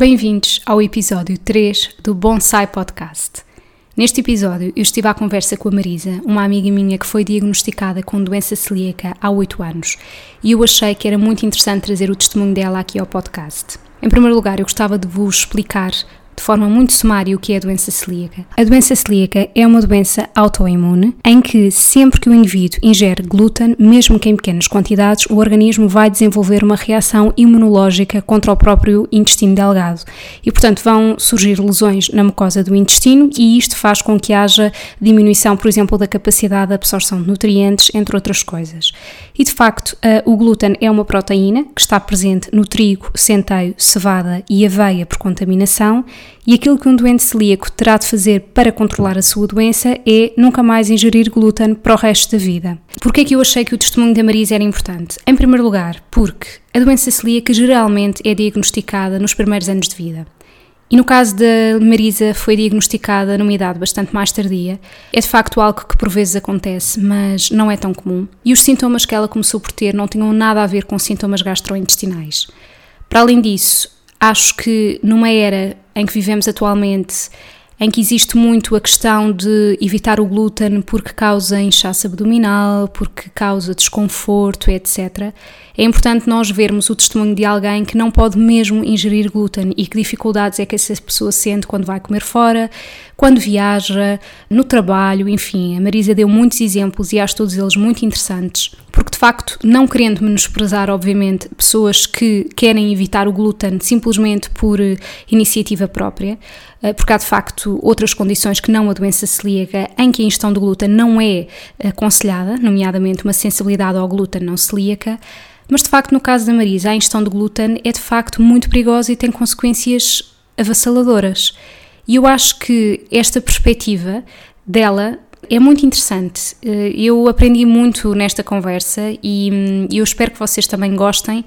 Bem-vindos ao episódio 3 do Bonsai Podcast. Neste episódio, eu estive à conversa com a Marisa, uma amiga minha que foi diagnosticada com doença celíaca há 8 anos, e eu achei que era muito interessante trazer o testemunho dela aqui ao podcast. Em primeiro lugar, eu gostava de vos explicar de forma muito sumária o que é a doença celíaca. A doença celíaca é uma doença autoimune em que sempre que o indivíduo ingere glúten, mesmo que em pequenas quantidades, o organismo vai desenvolver uma reação imunológica contra o próprio intestino delgado. E, portanto, vão surgir lesões na mucosa do intestino e isto faz com que haja diminuição, por exemplo, da capacidade de absorção de nutrientes, entre outras coisas. E, de facto, o glúten é uma proteína que está presente no trigo, centeio, cevada e aveia por contaminação e aquilo que um doente celíaco terá de fazer para controlar a sua doença é nunca mais ingerir glúten para o resto da vida. Porquê é que eu achei que o testemunho da Marisa era importante? Em primeiro lugar, porque a doença celíaca geralmente é diagnosticada nos primeiros anos de vida. E no caso da Marisa foi diagnosticada numa idade bastante mais tardia. É de facto algo que por vezes acontece, mas não é tão comum. E os sintomas que ela começou por ter não tinham nada a ver com sintomas gastrointestinais. Para além disso, acho que numa era em que vivemos atualmente, em que existe muito a questão de evitar o glúten porque causa inchaço abdominal, porque causa desconforto, etc. É importante nós vermos o testemunho de alguém que não pode mesmo ingerir glúten e que dificuldades é que essa pessoa sente quando vai comer fora, quando viaja, no trabalho, enfim. A Marisa deu muitos exemplos e acho todos eles muito interessantes, porque de facto, não querendo menosprezar, obviamente, pessoas que querem evitar o glúten simplesmente por eh, iniciativa própria, eh, porque há de facto outras condições que não a doença celíaca em que a ingestão de glúten não é aconselhada, nomeadamente uma sensibilidade ao glúten não celíaca. Mas de facto, no caso da Marisa, a ingestão de glúten é de facto muito perigosa e tem consequências avassaladoras. E eu acho que esta perspectiva dela é muito interessante. Eh, eu aprendi muito nesta conversa e hum, eu espero que vocês também gostem,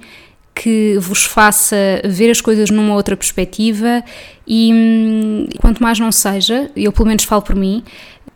que vos faça ver as coisas numa outra perspectiva e hum, quanto mais não seja, eu pelo menos falo por mim,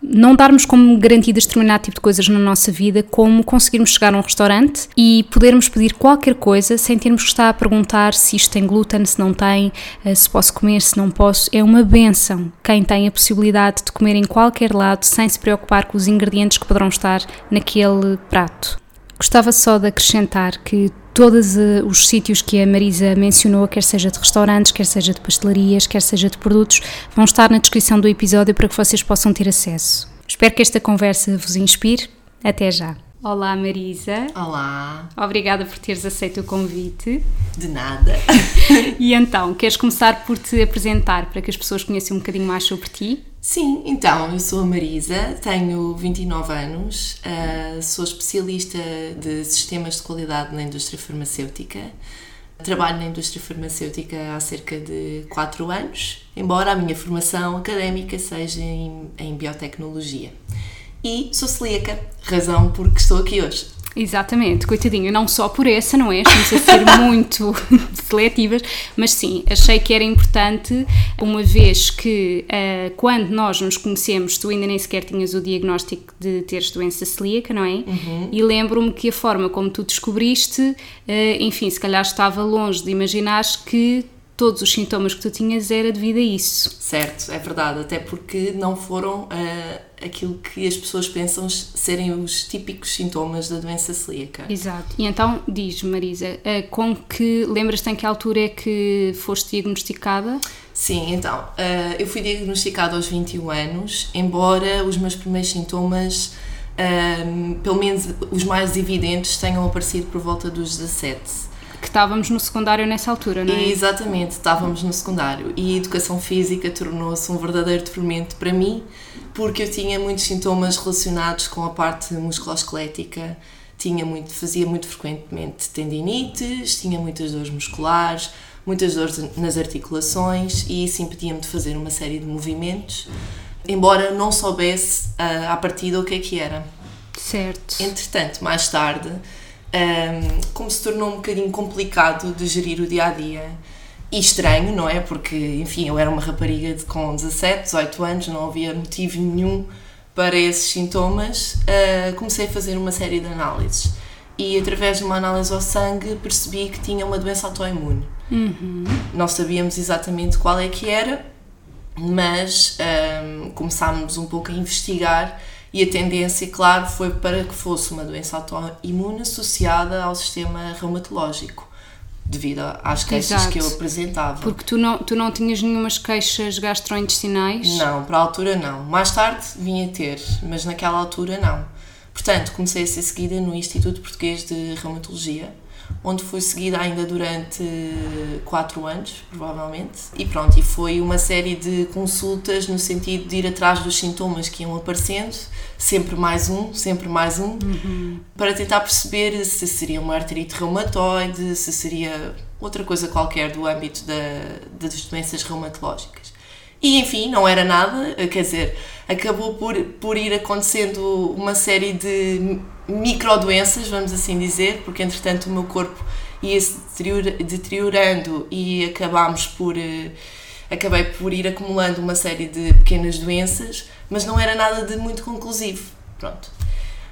não darmos como garantidas determinado tipo de coisas na nossa vida, como conseguirmos chegar a um restaurante e podermos pedir qualquer coisa sem termos que estar a perguntar se isto tem glúten, se não tem, eh, se posso comer, se não posso. É uma benção quem tem a possibilidade de comer em qualquer lado sem se preocupar com os ingredientes que poderão estar naquele prato. Gostava só de acrescentar que todos eh, os sítios que a Marisa mencionou, quer seja de restaurantes, quer seja de pastelarias, quer seja de produtos, vão estar na descrição do episódio para que vocês possam ter acesso. Espero que esta conversa vos inspire. Até já! Olá Marisa. Olá. Obrigada por teres aceito o convite. De nada. e então, queres começar por te apresentar para que as pessoas conheçam um bocadinho mais sobre ti? Sim, então, eu sou a Marisa, tenho 29 anos, uh, sou especialista de sistemas de qualidade na indústria farmacêutica. Trabalho na indústria farmacêutica há cerca de 4 anos, embora a minha formação académica seja em, em biotecnologia e sou celíaca, razão porque estou aqui hoje. Exatamente, coitadinho, não só por essa, não é? Estamos a ser muito seletivas, mas sim, achei que era importante, uma vez que uh, quando nós nos conhecemos, tu ainda nem sequer tinhas o diagnóstico de teres doença celíaca, não é? Uhum. E lembro-me que a forma como tu descobriste, uh, enfim, se calhar estava longe de imaginar que todos os sintomas que tu tinhas era devido a isso. Certo, é verdade, até porque não foram uh, aquilo que as pessoas pensam serem os típicos sintomas da doença celíaca. Exato. E então, diz Marisa, uh, com que, lembras-te em que altura é que foste diagnosticada? Sim, então, uh, eu fui diagnosticada aos 21 anos, embora os meus primeiros sintomas, pelo menos os mais evidentes, tenham aparecido por volta dos 17 que estávamos no secundário nessa altura, não é? Exatamente, estávamos no secundário e a educação física tornou-se um verdadeiro tormento para mim porque eu tinha muitos sintomas relacionados com a parte musculoesquelética, tinha muito, fazia muito frequentemente tendinites, tinha muitas dores musculares, muitas dores nas articulações e isso impedia-me de fazer uma série de movimentos, embora não soubesse uh, à partida o que é que era. Certo. Entretanto, mais tarde, um, como se tornou um bocadinho complicado de gerir o dia a dia e estranho, não é? Porque, enfim, eu era uma rapariga de, com 17, 18 anos, não havia motivo nenhum para esses sintomas. Uh, comecei a fazer uma série de análises e, através de uma análise ao sangue, percebi que tinha uma doença autoimune. Uhum. Não sabíamos exatamente qual é que era, mas um, começámos um pouco a investigar e a tendência, claro, foi para que fosse uma doença autoimune associada ao sistema reumatológico, devido às queixas Exato. que eu apresentava. Porque tu não, tu não tinhas nenhumas queixas gastrointestinais? Não, para a altura não. Mais tarde vinha ter, mas naquela altura não. Portanto, comecei a ser seguida no Instituto Português de Reumatologia onde fui seguida ainda durante quatro anos, provavelmente. E pronto, e foi uma série de consultas no sentido de ir atrás dos sintomas que iam aparecendo, sempre mais um, sempre mais um, uhum. para tentar perceber se seria uma artrite reumatoide, se seria outra coisa qualquer do âmbito da, das doenças reumatológicas. E enfim, não era nada, quer dizer, acabou por, por ir acontecendo uma série de microdoenças, vamos assim dizer, porque entretanto o meu corpo ia-se deteriorando e acabámos por. Eh, acabei por ir acumulando uma série de pequenas doenças, mas não era nada de muito conclusivo. Pronto.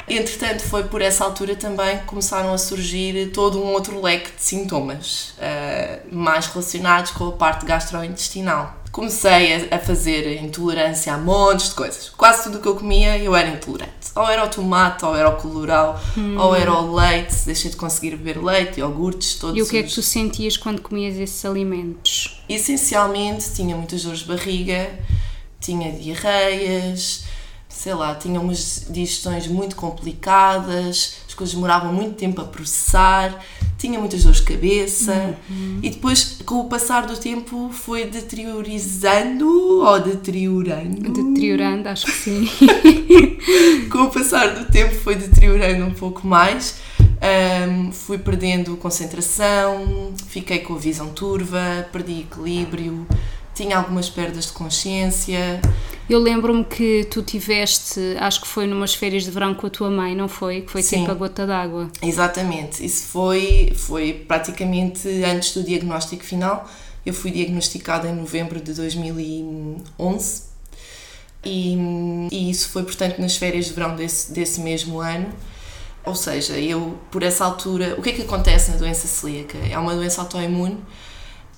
Entretanto, foi por essa altura também que começaram a surgir todo um outro leque de sintomas, uh, mais relacionados com a parte gastrointestinal comecei a, fazer intolerância a montes de coisas. Quase tudo o que eu comia eu era intolerante. Ou era o tomate, ou era o colorau, hum. ou era o leite, deixei de conseguir beber leite, iogurtes, todos E o que é que tu sentias quando comias esses alimentos? Essencialmente tinha muitas dores de barriga, tinha diarreias, sei lá, tinha umas digestões muito complicadas, as coisas demoravam muito tempo a processar, tinha muitas dores de cabeça uhum. e depois, com o passar do tempo, foi deteriorizando ou deteriorando? Deteriorando, acho que sim. com o passar do tempo, foi deteriorando um pouco mais. Um, fui perdendo concentração, fiquei com a visão turva, perdi equilíbrio, tinha algumas perdas de consciência. Eu lembro-me que tu tiveste, acho que foi numas férias de verão com a tua mãe, não foi? Que foi Sim. tipo a gota d'água. Exatamente, isso foi, foi praticamente antes do diagnóstico final. Eu fui diagnosticada em novembro de 2011 e, e isso foi, portanto, nas férias de verão desse, desse mesmo ano. Ou seja, eu, por essa altura, o que é que acontece na doença celíaca? É uma doença autoimune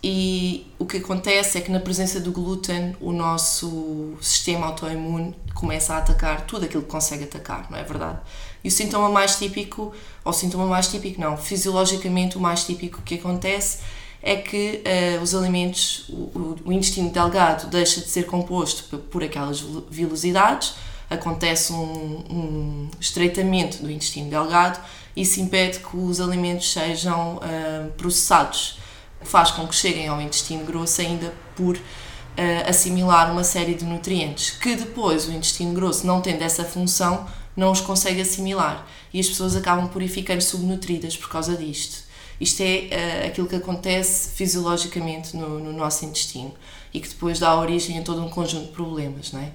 e o que acontece é que na presença do glúten o nosso sistema autoimune começa a atacar tudo aquilo que consegue atacar, não é verdade? E o sintoma mais típico, ou sintoma mais típico não, fisiologicamente o mais típico que acontece é que uh, os alimentos, o, o, intestino delgado deixa de ser composto por, aquelas vilosidades, acontece um, um, estreitamento do intestino delgado e isso impede que os alimentos sejam uh, processados faz com que cheguem ao intestino grosso ainda por uh, assimilar uma série de nutrientes que depois o intestino grosso, não tendo essa função, não os consegue assimilar e as pessoas acabam por ficando subnutridas por causa disto. Isto é uh, aquilo que acontece fisiologicamente no, no, nosso intestino e que depois dá origem a todo um conjunto de problemas, não é?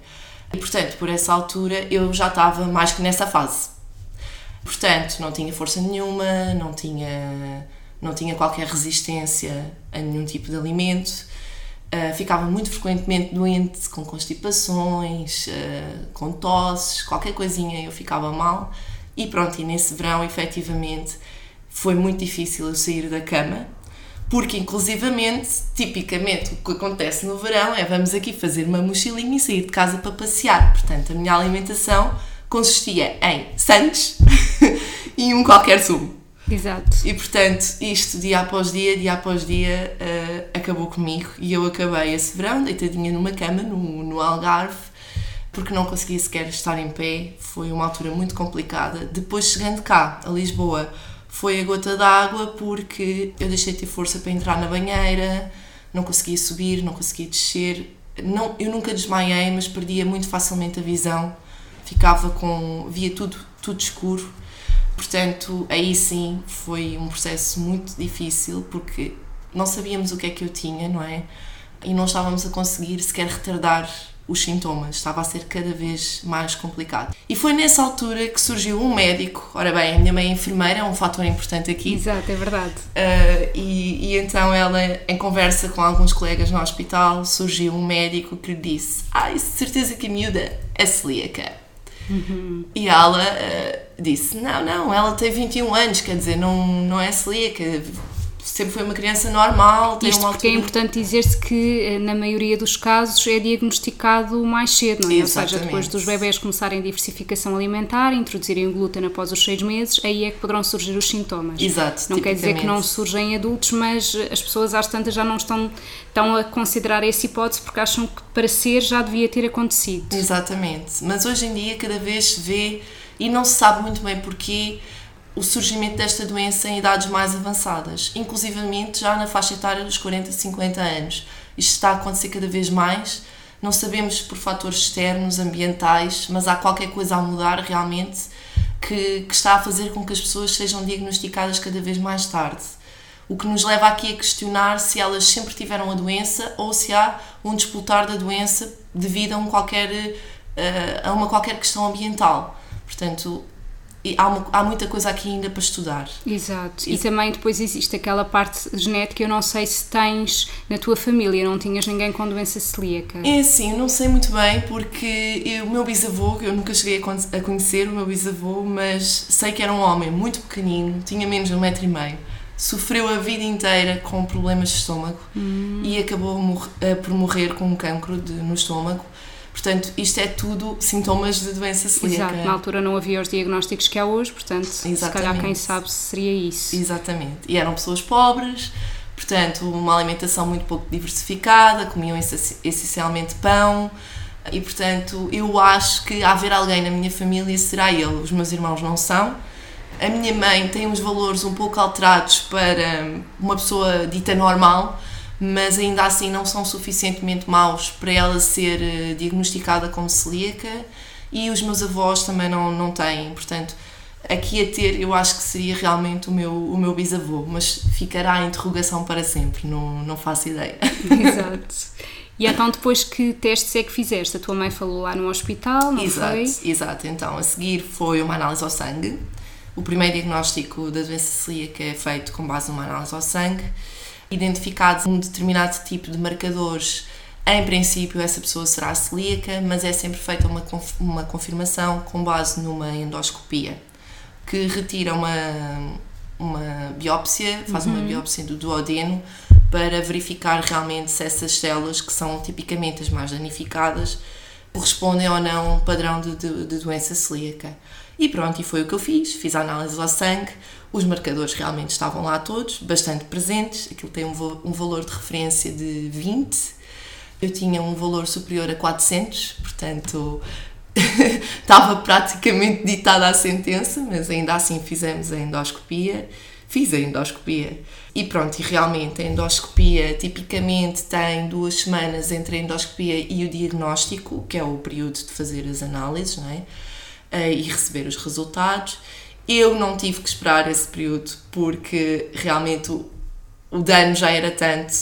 E portanto, por essa altura eu já estava mais que nessa fase. Portanto, não tinha força nenhuma, não tinha não tinha qualquer resistência a nenhum tipo de alimento, uh, ficava muito frequentemente doente com constipações, uh, com tosses, qualquer coisinha eu ficava mal. E pronto, e nesse verão, efetivamente, foi muito difícil eu sair da cama, porque inclusivamente, tipicamente, o que acontece no verão é vamos aqui fazer uma mochilinha e sair de casa para passear. Portanto, a minha alimentação consistia em sandes e um qualquer sumo. Exato. E portanto, isto dia após dia, dia após dia, uh, acabou comigo e eu acabei esse verão deitadinha numa cama no, no Algarve porque não conseguia sequer estar em pé. Foi uma altura muito complicada. Depois, chegando cá, a Lisboa, foi a gota d'água porque eu deixei de ter força para entrar na banheira, não conseguia subir, não conseguia descer. Não, eu nunca desmaiei, mas perdia muito facilmente a visão. Ficava com. via tudo, tudo escuro. Portanto, aí sim foi um processo muito difícil porque não sabíamos o que é que eu tinha, não é? E não estávamos a conseguir sequer retardar os sintomas, estava a ser cada vez mais complicado. E foi nessa altura que surgiu um médico, ora bem, a minha mãe é enfermeira, é um fator importante aqui. Exato, é verdade. Uh, e, e, então ela, em conversa com alguns colegas no hospital, surgiu um médico que lhe disse: Ai, ah, certeza que a miúda é celíaca. Uhum. E ela uh, disse: Não, não, ela tem 21 anos, quer dizer, não, não é celíaca, sempre foi uma criança normal. Tem Isto uma porque é importante dizer-se que, eh, na maioria dos casos, é diagnosticado mais cedo, não é? Ou seja, depois dos bebés começarem a diversificação alimentar, introduzirem o glúten após os seis meses, aí é que poderão surgir os sintomas. Exato. Não quer dizer que não surgem em adultos, mas as pessoas às tantas já não estão, estão a considerar essa hipótese porque acham que para ser já devia ter acontecido. Exatamente. Mas hoje em dia cada vez se vê e não se sabe muito bem porquê o surgimento desta doença em idades mais avançadas, inclusivamente já na faixa etária dos 40, 50 anos. Isto está a acontecer cada vez mais. Não sabemos por fatores externos, ambientais, mas há qualquer coisa a mudar realmente que, que está a fazer com que as pessoas sejam diagnosticadas cada vez mais tarde. O que nos leva aqui a questionar se elas sempre tiveram a doença ou se há um disputar da doença devido a, um qualquer, eh, a uma qualquer questão ambiental. Portanto, e há, uma, há, muita coisa aqui ainda para estudar. Exato. E, e, também depois existe aquela parte genética, eu não sei se tens na tua família, não tinhas ninguém com doença celíaca. É assim, eu não sei muito bem porque eu, o meu bisavô, eu nunca cheguei a conhecer o meu bisavô, mas sei que era um homem muito pequenino, tinha menos de um metro e meio, sofreu a vida inteira com problemas de estômago hum. e acabou por morrer com um cancro de, no estômago Portanto, isto é tudo sintomas de doença celíaca. Exato, na altura não havia os diagnósticos que há hoje, portanto, Exatamente. se calhar quem sabe seria isso. Exatamente. E eram pessoas pobres, portanto, uma alimentação muito pouco diversificada, comiam essencialmente pão. E portanto, eu acho que haver alguém na minha família será ele. Os meus irmãos não são. A minha mãe tem uns valores um pouco alterados para uma pessoa dita normal, mas ainda assim não são suficientemente maus para ela ser eh, diagnosticada como celíaca e os meus avós também não, não têm, portanto aqui a ter eu acho que seria realmente o meu, o meu bisavô, mas ficará a interrogação para sempre, não, não faço ideia. Exato. E então depois que testes é que fizeste? A tua mãe falou lá no hospital, não exato, foi? Exato, então a seguir foi uma análise ao sangue. O primeiro diagnóstico da doença celíaca é feito com base numa análise ao sangue identificados um determinado tipo de marcadores, em princípio essa pessoa será celíaca, mas é sempre feita uma, uma confirmação com base numa endoscopia, que retira uma, uma biópsia, faz uhum. uma biópsia do duodeno para verificar realmente se essas células, que são tipicamente as mais danificadas, correspondem ou não a um padrão de, de, de doença celíaca. E pronto, e foi o que eu fiz. Fiz a análise ao sangue, os marcadores realmente estavam lá todos, bastante presentes. Aquilo tem um, um valor de referência de 20. Eu tinha um valor superior a 400, portanto estava praticamente ditada a sentença, mas ainda assim fizemos a endoscopia. Fiz a endoscopia e pronto, e realmente a endoscopia tipicamente tem duas semanas entre a endoscopia e o diagnóstico, que é o período de fazer as análises, não é? uh, e receber os resultados. Eu não tive que esperar esse período porque realmente o, o dano já era tanto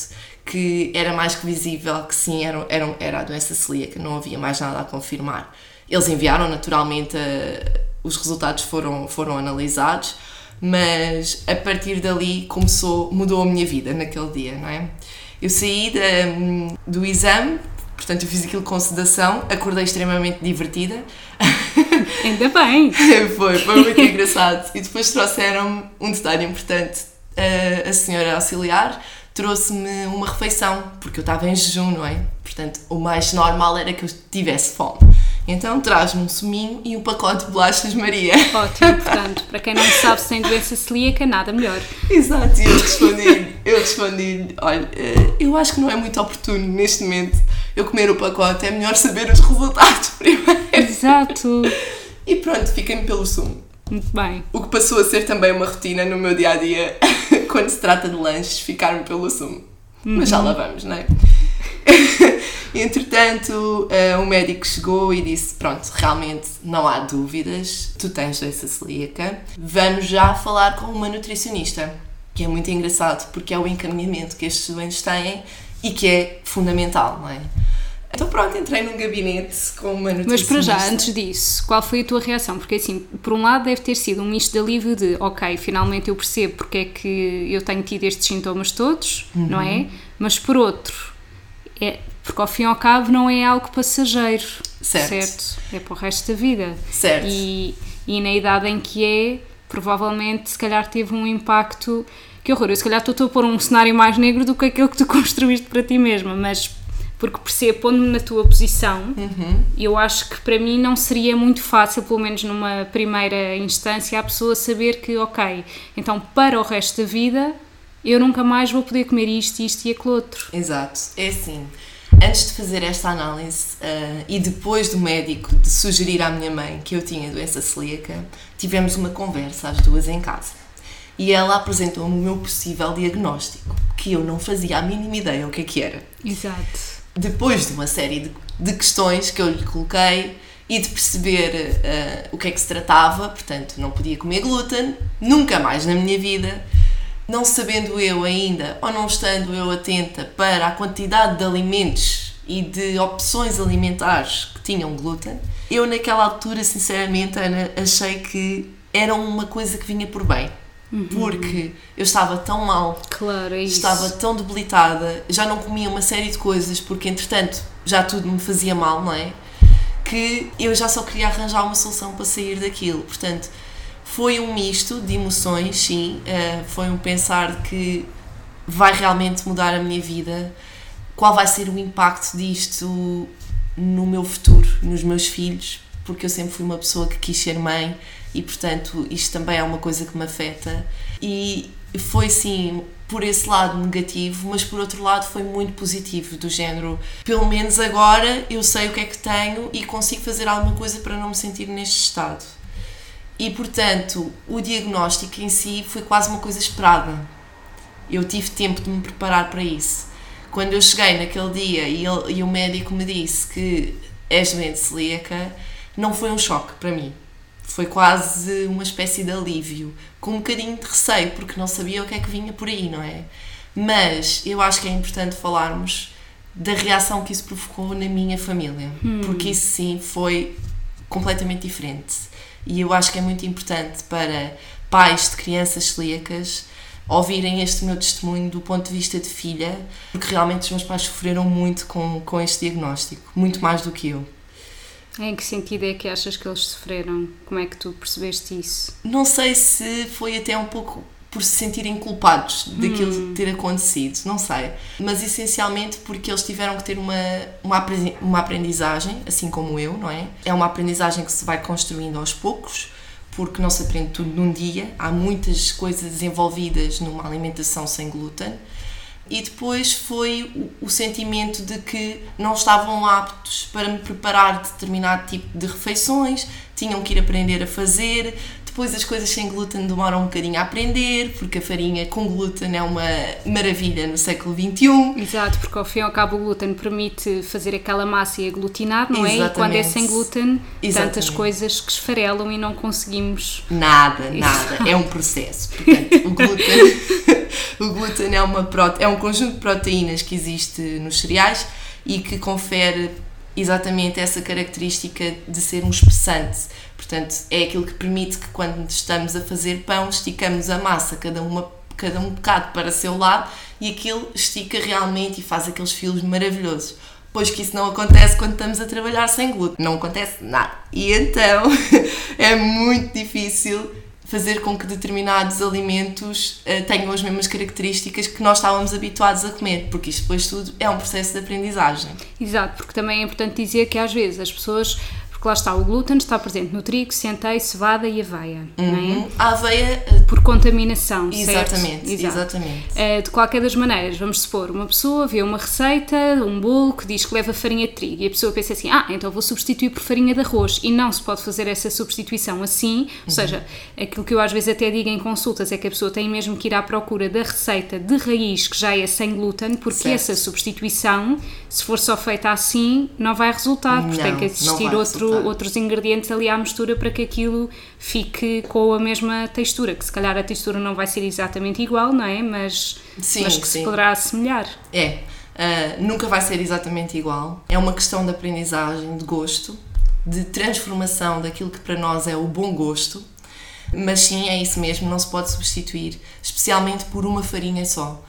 que era mais que visível que sim, era, era, era a doença celíaca, não havia mais nada a confirmar. Eles enviaram naturalmente, a, os resultados foram, foram analisados, mas a partir dali começou, mudou a minha vida naquele dia, não é? Eu saí de, do exame, portanto eu fiz aquilo com sedação, acordei extremamente divertida, Ainda bem! foi, foi muito engraçado. E depois trouxeram um detalhe importante. A, a senhora auxiliar trouxe-me uma refeição, porque eu estava em jejum, não é? Portanto, o mais normal era que eu tivesse fome. Então traz-me um suminho e um pacote de bolachas Maria. Ótimo, portanto, para quem não sabe se tem doença celíaca, nada melhor. Exato, e eu respondi, eu respondi, olha, eh, eu acho que não é muito oportuno neste momento eu comer o pacote, é melhor saber os resultados primeiro. Exato. E pronto, fiquei-me pelo sumo. Muito bem. O que passou a ser também uma rotina no meu dia a dia quando se trata de lanches, ficar-me pelo sumo. Uhum. Mas já lá vamos, não é? Entretanto, uh, o médico chegou e disse: Pronto, realmente não há dúvidas, tu tens doença celíaca, vamos já falar com uma nutricionista. Que é muito engraçado porque é o encaminhamento que estes doentes têm e que é fundamental, não é? Então pronto, entrei num gabinete com uma nutricionista. Mas para já, antes disso, qual foi a tua reação? Porque assim, por um lado deve ter sido um misto de alívio de ok, finalmente eu percebo porque é que eu tenho tido estes sintomas todos, uhum. não é? Mas por outro, é, porque ao fim e ao cabo não é algo passageiro, certo? certo? É para o resto da vida. Certo. E, e na idade em que é, provavelmente, se calhar teve um impacto. Que horror, eu se calhar estou a pôr um cenário mais negro do que aquele que tu construíste para ti mesma, mas porque percebo, pondo-me na tua posição, uhum. eu acho que para mim não seria muito fácil, pelo menos numa primeira instância, a pessoa saber que, ok, então para o resto da vida eu nunca mais vou poder comer isto, isto e aquilo outro. Exato, é assim. Antes de fazer esta análise uh, e depois do médico de sugerir à minha mãe que eu tinha doença celíaca, tivemos uma conversa às duas em casa. E ela apresentou-me o meu possível diagnóstico, que eu não fazia a mínima ideia o que é que era. Exato depois de uma série de, de questões que eu lhe coloquei e de perceber uh, o que é que se tratava, portanto, não podia comer glúten, nunca mais na minha vida, não sabendo eu ainda, ou não estando eu atenta para a quantidade de alimentos e de opções alimentares que tinham glúten, eu naquela altura, sinceramente, Ana, achei que era uma coisa que vinha por bem. Uhum. Porque eu estava tão mal, claro, é estava tão debilitada, já não comia uma série de coisas, porque entretanto já tudo me fazia mal, não é? Que eu já só queria arranjar uma solução para sair daquilo. Portanto, foi um misto de emoções, sim. Uh, foi um pensar que vai realmente mudar a minha vida. Qual vai ser o impacto disto no meu futuro, nos meus filhos? Porque eu sempre fui uma pessoa que quis ser mãe e portanto isto também é uma coisa que me afeta e foi sim por esse lado negativo, mas por outro lado foi muito positivo, do género, pelo menos agora eu sei o que é que tenho e consigo fazer alguma coisa para não me sentir neste estado. E portanto, o diagnóstico em si foi quase uma coisa esperada. Eu tive tempo de me preparar para isso. Quando eu cheguei naquele dia e, ele, e o médico me disse que és doente celíaca, não foi um choque para mim foi quase uma espécie de alívio, com um bocadinho de receio, porque não sabia o que é que vinha por aí, não é? Mas eu acho que é importante falarmos da reação que isso provocou na minha família, hum. porque isso sim foi completamente diferente. E eu acho que é muito importante para pais de crianças celíacas ouvirem este meu testemunho do ponto de vista de filha, porque realmente os meus pais sofreram muito com, com este diagnóstico, muito mais do que eu. Em que sentido é que achas que eles sofreram? Como é que tu percebeste isso? Não sei se foi até um pouco por se sentirem culpados daquilo hum. ter acontecido, não sei. Mas essencialmente porque eles tiveram que ter uma, uma, uma aprendizagem, assim como eu, não é? É uma aprendizagem que se vai construindo aos poucos, porque não se aprende tudo num dia. Há muitas coisas envolvidas numa alimentação sem glúten e depois foi o, o, sentimento de que não estavam aptos para me preparar determinado tipo de refeições, tinham que ir aprender a fazer. Depois as coisas sem glúten demoram um bocadinho a aprender, porque a farinha com glúten é uma maravilha no século XXI. Exato, porque ao fim e ao cabo o glúten permite fazer aquela massa e aglutinar, não Exatamente. é? E quando é sem glúten, Exatamente. tantas coisas que esfarelam e não conseguimos. Nada, nada. É um processo. Portanto, o glúten. o glúten é, uma prote... é um conjunto de proteínas que existe nos cereais e que confere exatamente essa característica de ser um espessante. Portanto, é aquilo que permite que quando estamos a fazer pão, esticamos a massa, cada, uma, cada um bocado para o seu lado, e aquilo estica realmente e faz aqueles fios maravilhosos. Pois que isso não acontece quando estamos a trabalhar sem glúten. Não acontece nada. E então é muito difícil fazer com que determinados alimentos uh, tenham as mesmas características que nós estávamos habituados a comer, porque isto depois tudo é um processo de aprendizagem. Exato, porque também é importante dizer que às vezes as pessoas Porque lá está, o glúten está presente no trigo, centeio, cevada e aveia, uhum. é? Uhum. A aveia... Por contaminação, exatamente, certo? Exatamente. Uh, de qualquer das maneiras, vamos supor, uma pessoa vê uma receita, um bolo que diz que leva farinha de trigo e a pessoa pensa assim, ah, então vou substituir por farinha de arroz e não se pode fazer essa substituição assim, ou uhum. seja, aquilo que eu às vezes até digo em consultas é que a pessoa tem mesmo que ir à procura da receita de raiz que já é sem glúten, porque certo. essa substituição, se for só feita assim, não vai resultar, porque não, tem que existir outro, outros ingredientes ali à mistura para que aquilo fique com a mesma textura, que se calhar a textura não vai ser exatamente igual, não é? Mas, sim, mas que sim. se poderá assemelhar. É, uh, nunca vai ser exatamente igual. É uma questão de aprendizagem, de gosto, de transformação daquilo que para nós é o bom gosto. Mas sim, é isso mesmo, não se pode substituir, especialmente por uma farinha só.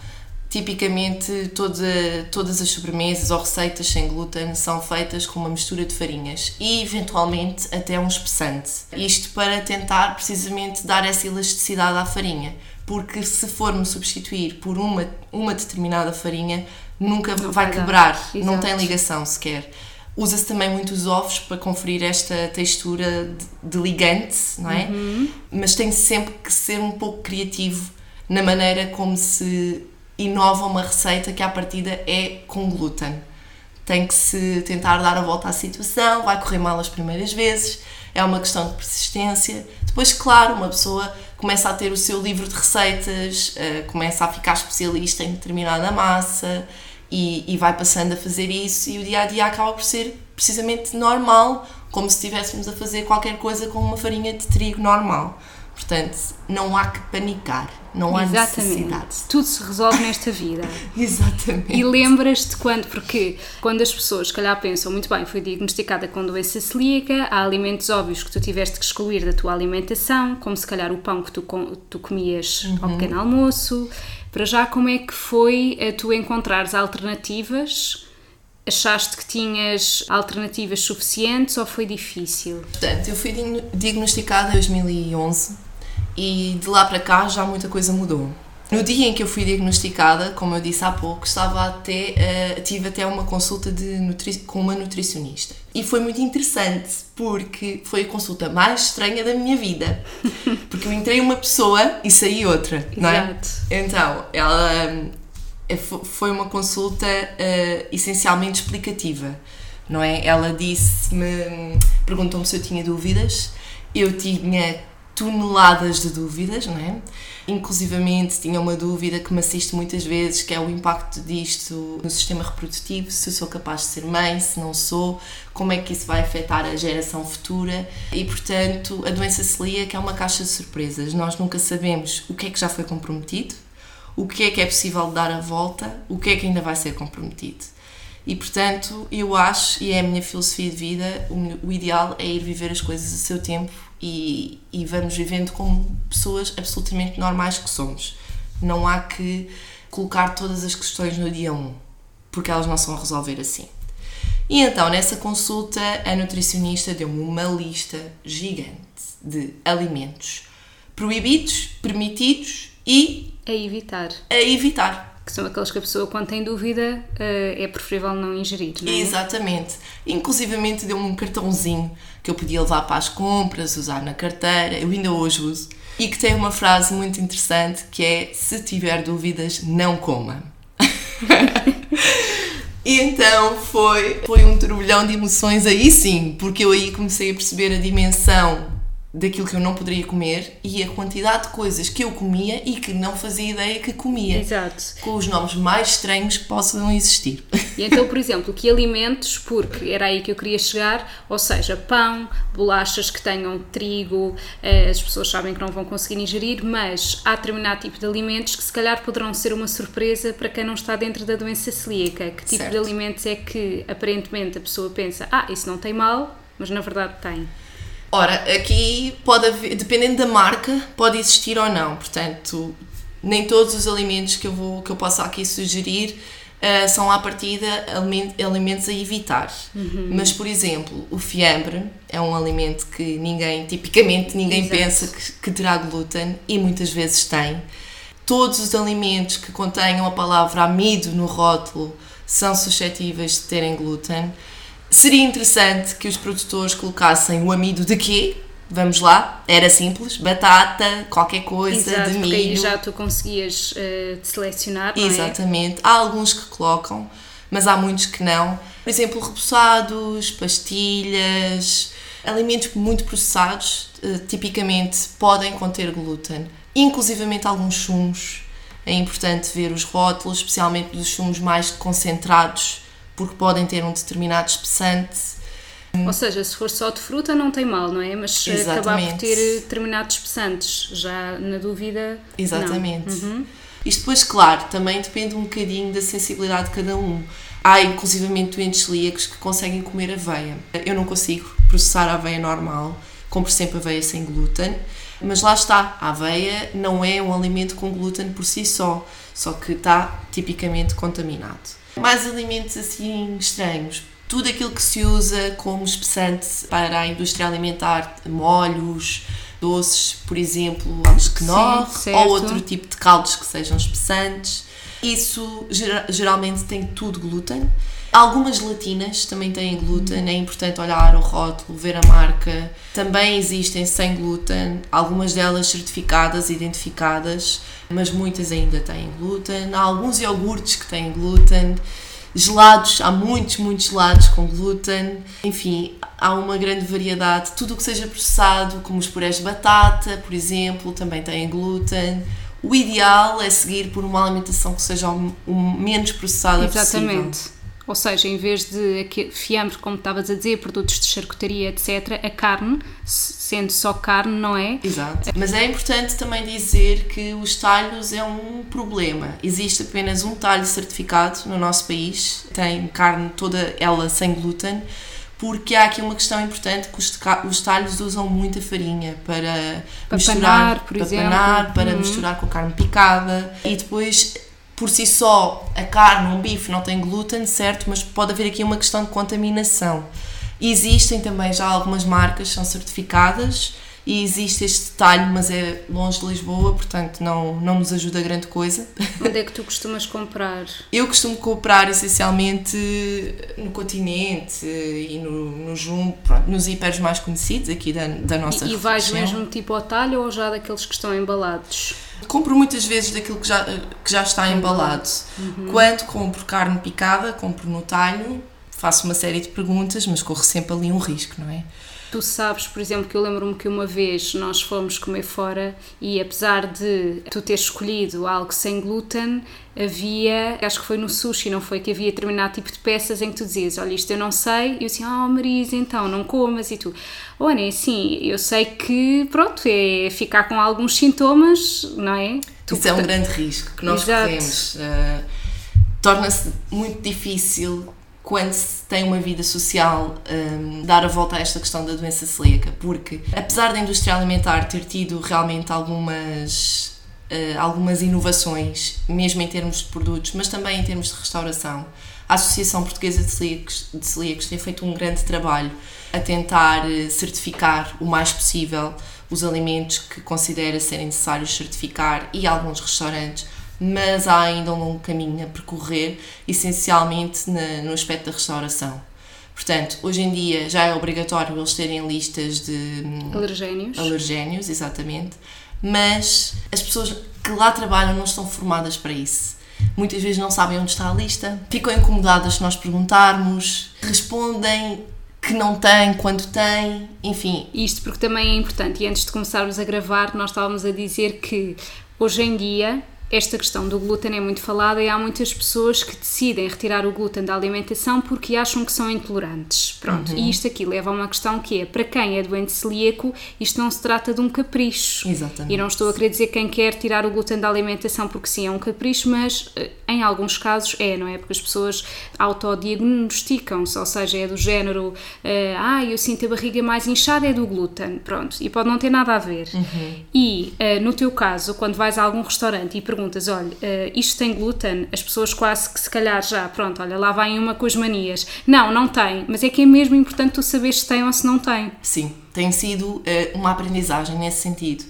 Tipicamente, toda, todas as sobremesas ou receitas sem glúten são feitas com uma mistura de farinhas e, eventualmente, até um espessante. Isto para tentar precisamente dar essa elasticidade à farinha, porque se formos substituir por uma, uma determinada farinha, nunca não vai, vai quebrar, não tem ligação sequer. Usa-se também muitos ovos para conferir esta textura de, de ligante, não é? Uhum. Mas tem sempre que ser um pouco criativo na maneira como se inova uma receita que à partida é com glúten. Tem que se tentar dar a volta à situação, vai correr mal as primeiras vezes, é uma questão de persistência. Depois, claro, uma pessoa começa a ter o seu livro de receitas, eh, começa a ficar especialista em determinada massa e, e vai passando a fazer isso, e o dia a dia acaba por ser precisamente normal, como se estivéssemos a fazer qualquer coisa com uma farinha de trigo normal. Portanto, não há que panicar, não há Exatamente. necessidade. Tudo se resolve nesta vida. Exatamente. E lembras-te quando, porque quando as pessoas, se calhar, pensam, muito bem, foi diagnosticada com doença celíaca, há alimentos óbvios que tu tiveste que excluir da tua alimentação, como se calhar o pão que tu, tu comias uhum. ao pequeno almoço. Para já, como é que foi a tu encontrares alternativas? Achaste que tinhas alternativas suficientes ou foi difícil? Portanto, eu fui diagnosticada em 2011 e de lá para cá já muita coisa mudou. No dia em que eu fui diagnosticada, como eu disse há pouco, estava até, uh, tive até uma consulta de com uma nutricionista. E foi muito interessante, porque foi a consulta mais estranha da minha vida. Porque eu entrei uma pessoa e saí outra, não é? Então, ela uh, foi uma consulta uh, essencialmente explicativa, não é? Ela disse-me, perguntou-me se eu tinha dúvidas, eu tinha toneladas de dúvidas, não é? Inclusivamente tinha uma dúvida que me assiste muitas vezes, que é o impacto disto no sistema reprodutivo, se eu sou capaz de ser mãe, se não sou, como é que isso vai afetar a geração futura e, portanto, a doença celíaca é uma caixa de surpresas. Nós nunca sabemos o que é que já foi comprometido, o que é que é possível dar a volta, o que é que ainda vai ser comprometido. E portanto, eu acho, e é a minha filosofia de vida, o, ideal é ir viver as coisas a seu tempo e, e vamos vivendo como pessoas absolutamente normais que somos. Não há que colocar todas as questões no dia 1, porque elas não se vão resolver assim. E então, nessa consulta, a nutricionista deu-me uma lista gigante de alimentos proibidos, permitidos e. A evitar. A evitar que são aqueles que a pessoa, quando tem dúvida, eh, é preferível não ingerir, não é? Exatamente. Inclusivamente deu-me um cartãozinho que eu podia levar para as compras, usar na carteira, eu ainda hoje uso, e que tem uma frase muito interessante que é: Se tiver dúvidas, não coma. E então foi, foi um turbilhão de emoções aí sim, porque eu aí comecei a perceber a dimensão daquilo que eu não poderia comer e a quantidade de coisas que eu comia e que não fazia ideia que comia. Exato. Com os nomes mais estranhos que possam existir. E então, por exemplo, que alimentos, porque era aí que eu queria chegar, ou seja, pão, bolachas que tenham trigo, eh, as pessoas sabem que não vão conseguir ingerir, mas há determinado tipo de alimentos que se calhar poderão ser uma surpresa para quem não está dentro da doença celíaca. Que tipo certo. de alimentos é que aparentemente a pessoa pensa, ah, isso não tem mal, mas na verdade tem. Ora, aqui pode haver, dependendo da marca, pode existir ou não. Portanto, nem todos os alimentos que eu, vou, que eu posso aqui sugerir uh, são à partida alimentos a evitar. Uhum. Mas, por exemplo, o fiambre é um alimento que ninguém, tipicamente, ninguém Exato. pensa que, que terá glúten e muitas vezes tem. Todos os alimentos que contenham a palavra amido no rótulo são suscetíveis de terem glúten Seria interessante que os produtores colocassem o amido de quê? Vamos lá, era simples, batata, qualquer coisa Exato, de porque aí milho. já tu conseguias uh, selecionar, não é? Exatamente. Há alguns que colocam, mas há muitos que não. Por exemplo, repousados, pastilhas, alimentos muito processados, eh, tipicamente podem conter glúten, inclusivamente alguns sumos. É importante ver os rótulos, especialmente dos sumos mais concentrados, porque podem ter um determinado espessante. Ou seja, se for só de fruta não tem mal, não é? Mas eh, acabar por ter determinados espessantes, já na dúvida. Exatamente. Uhum. Isto depois, claro, também depende um bocadinho da sensibilidade de cada um. Há inclusivamente doentes celíacos que conseguem comer aveia. Eu não consigo processar a aveia normal, compro sempre aveia sem glúten, mas lá está, a aveia não é um alimento com glúten por si só, só que está tipicamente contaminado. Mais alimentos assim estranhos, tudo aquilo que se usa como espessante para a indústria alimentar, molhos, doces, por exemplo, certo. ou outro tipo de caldos que sejam espessantes. Isso gera- geralmente tem tudo glúten. Algumas gelatinas também têm glúten, é importante olhar o rótulo, ver a marca. Também existem sem glúten, algumas delas certificadas, identificadas, mas muitas ainda têm glúten. Há alguns iogurtes que têm glúten. Gelados, há muitos, muitos gelados com glúten. Enfim, há uma grande variedade. Tudo o que seja processado, como os purés de batata, por exemplo, também têm glúten. O ideal é seguir por uma alimentação que seja o menos processada possível. Exatamente. Ou seja, em vez de fiambre, como estavas a dizer, produtos de charcutaria, etc., a carne, se- sendo só carne, não é? Exato. Mas é importante também dizer que os talhos é um problema. Existe apenas um talho certificado no nosso país, tem carne toda ela sem glúten, porque há aqui uma questão importante que os, talhos usam muita farinha para, Para misturar, panar, para panar, para Uhum. misturar com a carne picada e depois por si só a carne, um bife não tem glúten, certo, mas pode haver aqui uma questão de contaminação. Existem também já algumas marcas que são certificadas e existe este detalhe, mas é longe de Lisboa, portanto não, não nos ajuda grande coisa. Onde é que tu costumas comprar? Eu costumo comprar essencialmente no continente e no, no Jumbo, pronto, nos hiperes mais conhecidos aqui da, da nossa E, e vais mesmo tipo ao talho ou já daqueles que estão embalados? Compro muitas vezes daquilo que já, que já está embalado. Quando compro carne picada, compro no talho, faço uma série de perguntas, mas corro sempre ali um risco, não é? Tu sabes, por exemplo, que eu lembro-me que uma vez nós fomos comer fora e apesar de tu ter escolhido algo sem glúten, havia, acho que foi no sushi, não foi? Que havia determinado tipo de peças em que tu dizias, olha, isto eu não sei, e eu assim, ah, Marisa, então, não comas, e tu, olha, assim, eu sei que, pronto, é ficar com alguns sintomas, não é? Tu, Isso é um grande risco que nós Exato. corremos. Uh, Torna-se muito difícil quando se tem uma vida social um, dar a volta a esta questão da doença celíaca, porque apesar da indústria alimentar ter tido realmente algumas uh, algumas inovações, mesmo em termos de produtos, mas também em termos de restauração, a Associação Portuguesa de Celíacos, de Celíacos tem feito um grande trabalho a tentar eh, certificar o mais possível os alimentos que considera serem necessários certificar e alguns restaurantes, mas há ainda um longo caminho a percorrer, essencialmente na- no aspecto da restauração. Portanto, hoje em dia já é obrigatório eles terem listas de hum, Alergénios. alergénios, exatamente, mas as pessoas que lá trabalham não estão formadas para isso. Muitas vezes não sabem onde está a lista, ficam incomodadas se nós perguntarmos, respondem que não têm quando têm, enfim, Isto porque também é importante, e antes de começarmos a gravar, nós estávamos a dizer que hoje em dia esta questão do glúten é muito falada e há muitas pessoas que decidem retirar o glúten da alimentação porque acham que são intolerantes. Pronto, e isto aqui leva a uma questão que é, para quem é doente celíaco, isto não se trata de um capricho. Exatamente. E não estou a querer dizer quem quer tirar o glúten da alimentação porque sim, é um capricho, mas eh, em alguns casos é, não é? Porque as pessoas autodiagnosticam-se, ou seja, é do género, ah, eu sinto a barriga mais inchada, é do glúten, pronto, e pode não ter nada a ver. E eh, no teu caso, quando vais a algum restaurante e perguntas, olha, eh, isto tem glúten, as pessoas quase que se calhar já, pronto, olha, lá vai uma com as manias. Não, não tem, mas é que é mesmo importante tu saber se tem ou se não tem. sim, tem sido eh, uma aprendizagem nesse sentido,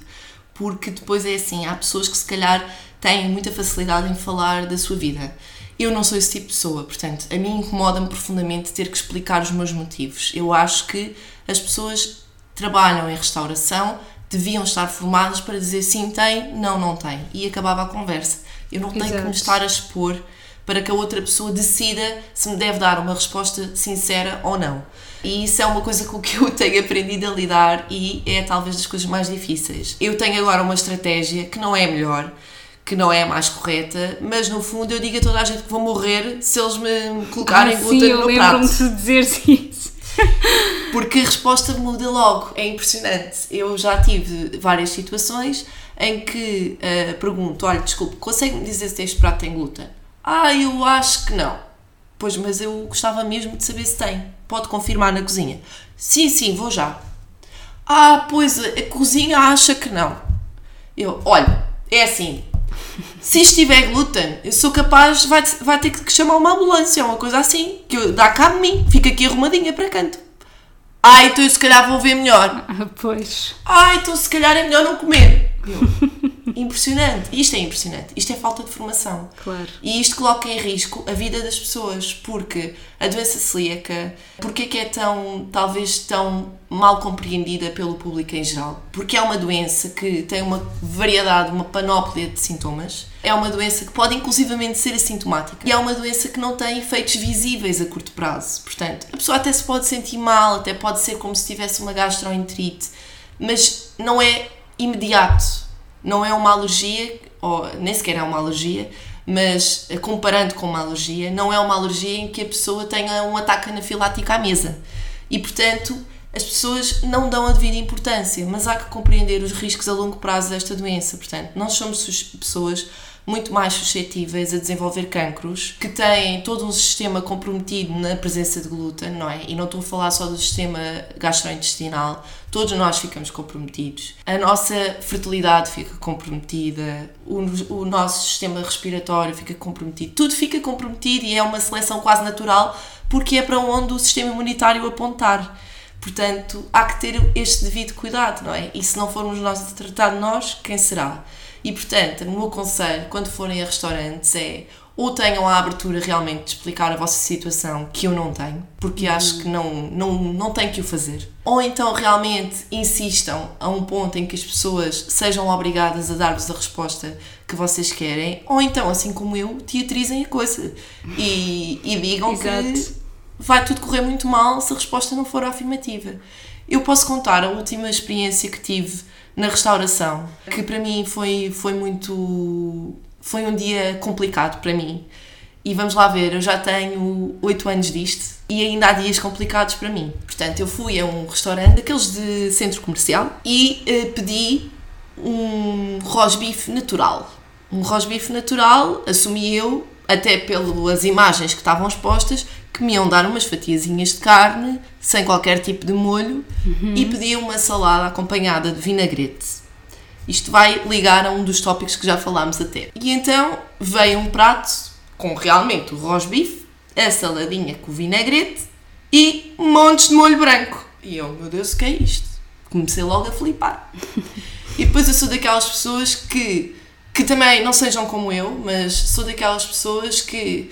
porque depois é assim, há pessoas que se calhar têm muita facilidade em falar da sua vida. eu não sou esse tipo de pessoa, portanto, a mim incomoda-me profundamente ter que explicar os meus motivos. Eu acho que as pessoas trabalham em restauração deviam estar formadas para dizer sim, tem, não, não tem. E acabava a conversa. Eu não tenho Exato. que me estar a expor para que a outra pessoa decida se me deve dar uma resposta sincera ou não. E isso é uma coisa com que eu tenho aprendido a lidar e é talvez das coisas mais difíceis. Eu tenho agora uma estratégia que não é a melhor, que não é a mais correta, mas no fundo eu digo a toda a gente que vou morrer se eles me colocarem ah, sim, glúten eu no prato. lembro-me de dizeres isso. Porque a resposta muda logo, é impressionante. Eu já tive várias situações em que uh, pergunto: olha, desculpe, consegue-me dizer se este prato tem glúten? Ah, eu acho que não. Pois, mas eu gostava mesmo de saber se tem. Pode confirmar na cozinha? Sim, sim, vou já. Ah, pois a cozinha acha que não. Eu, olha, é assim. Se isto tiver glúten, eu sou capaz, vai, vai ter que chamar uma ambulância, uma coisa assim, que eu, dá cabo de mim, fica aqui arrumadinha para canto. Ah, então eu se calhar vou ver melhor. Ah, pois. Ah, então se calhar é melhor não comer. Eu, impressionante. Isto é impressionante. Isto é falta de formação. Claro. E isto coloca em risco a vida das pessoas, porque a doença celíaca, porque é que é tão, talvez tão mal compreendida pelo público em geral? Porque é uma doença que tem uma variedade, uma panóplia de sintomas. É uma doença que pode inclusivamente ser assintomática. E é uma doença que não tem efeitos visíveis a curto prazo. Portanto, a pessoa até se pode sentir mal, até pode ser como se tivesse uma gastroenterite, mas não é imediato. Não é uma alergia, ou nem sequer é uma alergia, mas eh, comparando com uma alergia, não é uma alergia em que a pessoa tenha um ataque anafilático à mesa. E portanto, as pessoas não dão a devida importância, mas há que compreender os riscos a longo prazo desta doença. Portanto, nós somos pessoas muito mais suscetíveis a desenvolver cancros, que têm todo um sistema comprometido na presença de glúten, não é? E não estou a falar só do sistema gastrointestinal, todos nós ficamos comprometidos. A nossa fertilidade fica comprometida, o, o nosso sistema respiratório fica comprometido, tudo fica comprometido e é uma seleção quase natural porque é para onde o sistema imunitário apontar. Portanto, há que ter este devido cuidado, não é? E se não formos nós a tratar de nós, quem será? E portanto, o meu conselho, quando forem a restaurantes, é ou tenham a abertura realmente de explicar a vossa situação, que eu não tenho, porque acho que não, não, não tenho que o fazer. Ou então realmente insistam a um ponto em que as pessoas sejam obrigadas a dar-vos a resposta que vocês querem, ou então, assim como eu, teatrizem a coisa e, e digam que vai tudo correr muito mal se a resposta não for afirmativa. Eu posso contar a última experiência que tive na restauração, que para mim foi, foi muito. Foi um dia complicado para mim. E vamos lá ver, eu já tenho 8 anos disto e ainda há dias complicados para mim. Portanto, eu fui a um restaurante daqueles de centro comercial e eh, pedi um rosbife natural. Um rosbife natural, assumi eu, até pelas imagens que estavam expostas, que me iam dar umas fatiazinhas de carne, sem qualquer tipo de molho, e pedi uma salada acompanhada de vinagrete. Isto vai ligar a um dos tópicos que já falámos até. E então veio um prato com realmente o rosbife, a saladinha com o vinagrete e montes de molho branco. E eu, meu Deus, o que é isto? Comecei logo a flipar. e depois eu sou daquelas pessoas que, que também não sejam como eu, mas sou daquelas pessoas que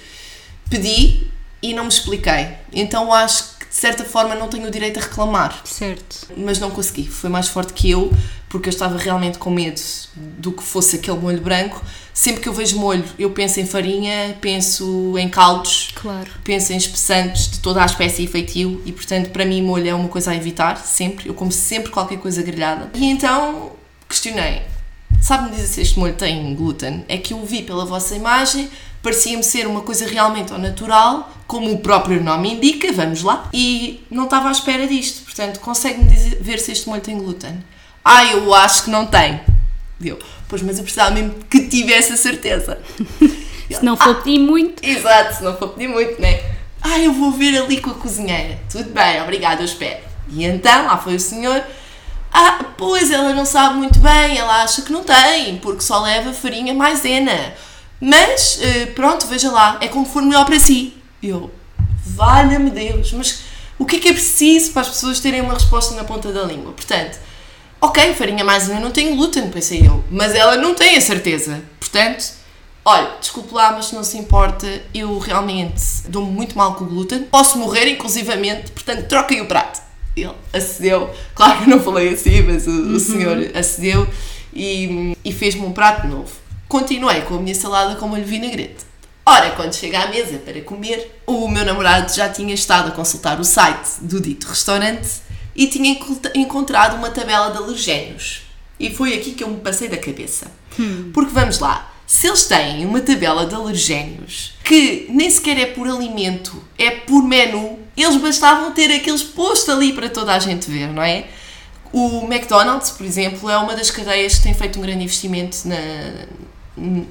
pedi e não me expliquei. Então acho que de certa forma não tenho o direito a reclamar. Certo. Mas não consegui. Foi mais forte que eu, porque eu estava realmente com medo do que fosse aquele molho branco. Sempre que eu vejo molho, eu penso em farinha, penso em caldos, Claro. penso em espessantes de toda a espécie e feitio e portanto para mim molho é uma coisa a evitar, sempre. Eu como sempre qualquer coisa grelhada. E então questionei, sabe-me dizer se este molho tem glúten? É que eu vi pela vossa imagem, parecia-me ser uma coisa realmente ao natural, como o próprio nome indica, vamos lá, e não estava à espera disto. Portanto, consegue-me ver se este molho tem glúten? Ah, eu acho que não tem. Deu. Pois, mas eu precisava mesmo que tivesse a certeza. Se não for pedir muito, Exato, se não for pedir muito, né? Ah, eu vou ver ali com a cozinheira. Tudo bem, obrigado, eu espero. E então, lá foi o senhor. Ah, pois ela não sabe muito bem, ela acha que não tem, porque só leva farinha maisena. Mas, eh, pronto, veja lá, é como for melhor para si. E eu, valha-me Deus, mas o que é que é preciso para as pessoas terem uma resposta na ponta da língua? Portanto, ok, farinha maisena não tem glúten, pensei eu, mas ela não tem a certeza. Portanto, Olha, desculpe lá, mas não se importa, eu realmente dou-me muito mal com o glúten. Posso morrer, inclusivamente, portanto, troquem o prato. Ele acedeu, claro que eu não falei assim, mas o, uhum. o senhor acedeu e, e fez-me um prato novo. Continuei com a minha salada com molho vinagrete. Ora, quando chega à mesa para comer, o meu namorado já tinha estado a consultar o site do dito restaurante e tinha encontrado uma tabela de alergénios. E foi aqui que eu me passei da cabeça. Hum. Porque vamos lá, se eles têm uma tabela de alergénios que nem sequer é por alimento, é por menu, eles bastavam ter aqueles postos ali para toda a gente ver, não é? O McDonald's, por exemplo, é uma das cadeias que tem feito um grande investimento na,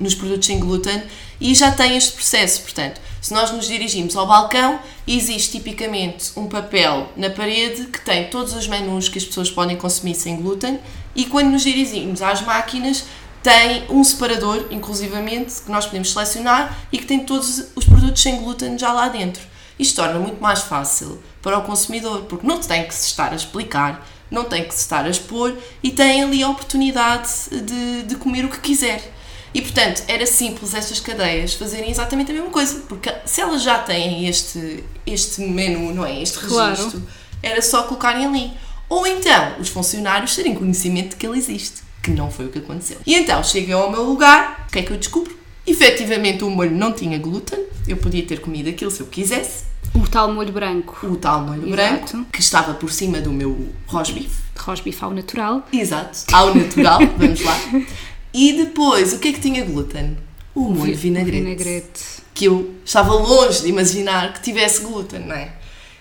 nos produtos sem glúten e já tem este processo. Portanto, se nós nos dirigimos ao balcão, existe tipicamente um papel na parede que tem todos os menus que as pessoas podem consumir sem glúten e quando nos dirigimos às máquinas, tem um separador, inclusivamente, que nós podemos selecionar e que tem todos os produtos sem glúten já lá dentro. Isto torna muito mais fácil para o consumidor, porque não tem que se estar a explicar, não tem que se estar a expor e tem ali a oportunidade de, de comer o que quiser. E portanto, era simples estas cadeias fazerem exatamente a mesma coisa, porque se elas já têm este, este menu, não é? Este registro, claro. era só colocarem ali. Ou então, os funcionários terem conhecimento de que ele existe, que não foi o que aconteceu. E então, cheguei ao meu lugar, o que é que eu descubro? Efetivamente, o molho não tinha glúten, eu podia ter comido aquilo se eu quisesse. O tal molho branco. O tal molho Exato. branco, que estava por cima do meu rosbife. Rosbife ao natural. Exato, ao natural, vamos lá. E depois, o que é que tinha glúten? O molho vinagrete. vinagrete. Que eu estava longe de imaginar que tivesse glúten, não é?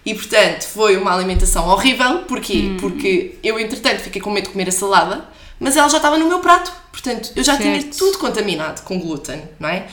E portanto, foi uma alimentação horrível. Porquê? Hum. Porque eu, entretanto, fiquei com medo de comer a salada, mas ela já estava no meu prato. Portanto, eu já certo. tinha tudo contaminado com glúten, não é?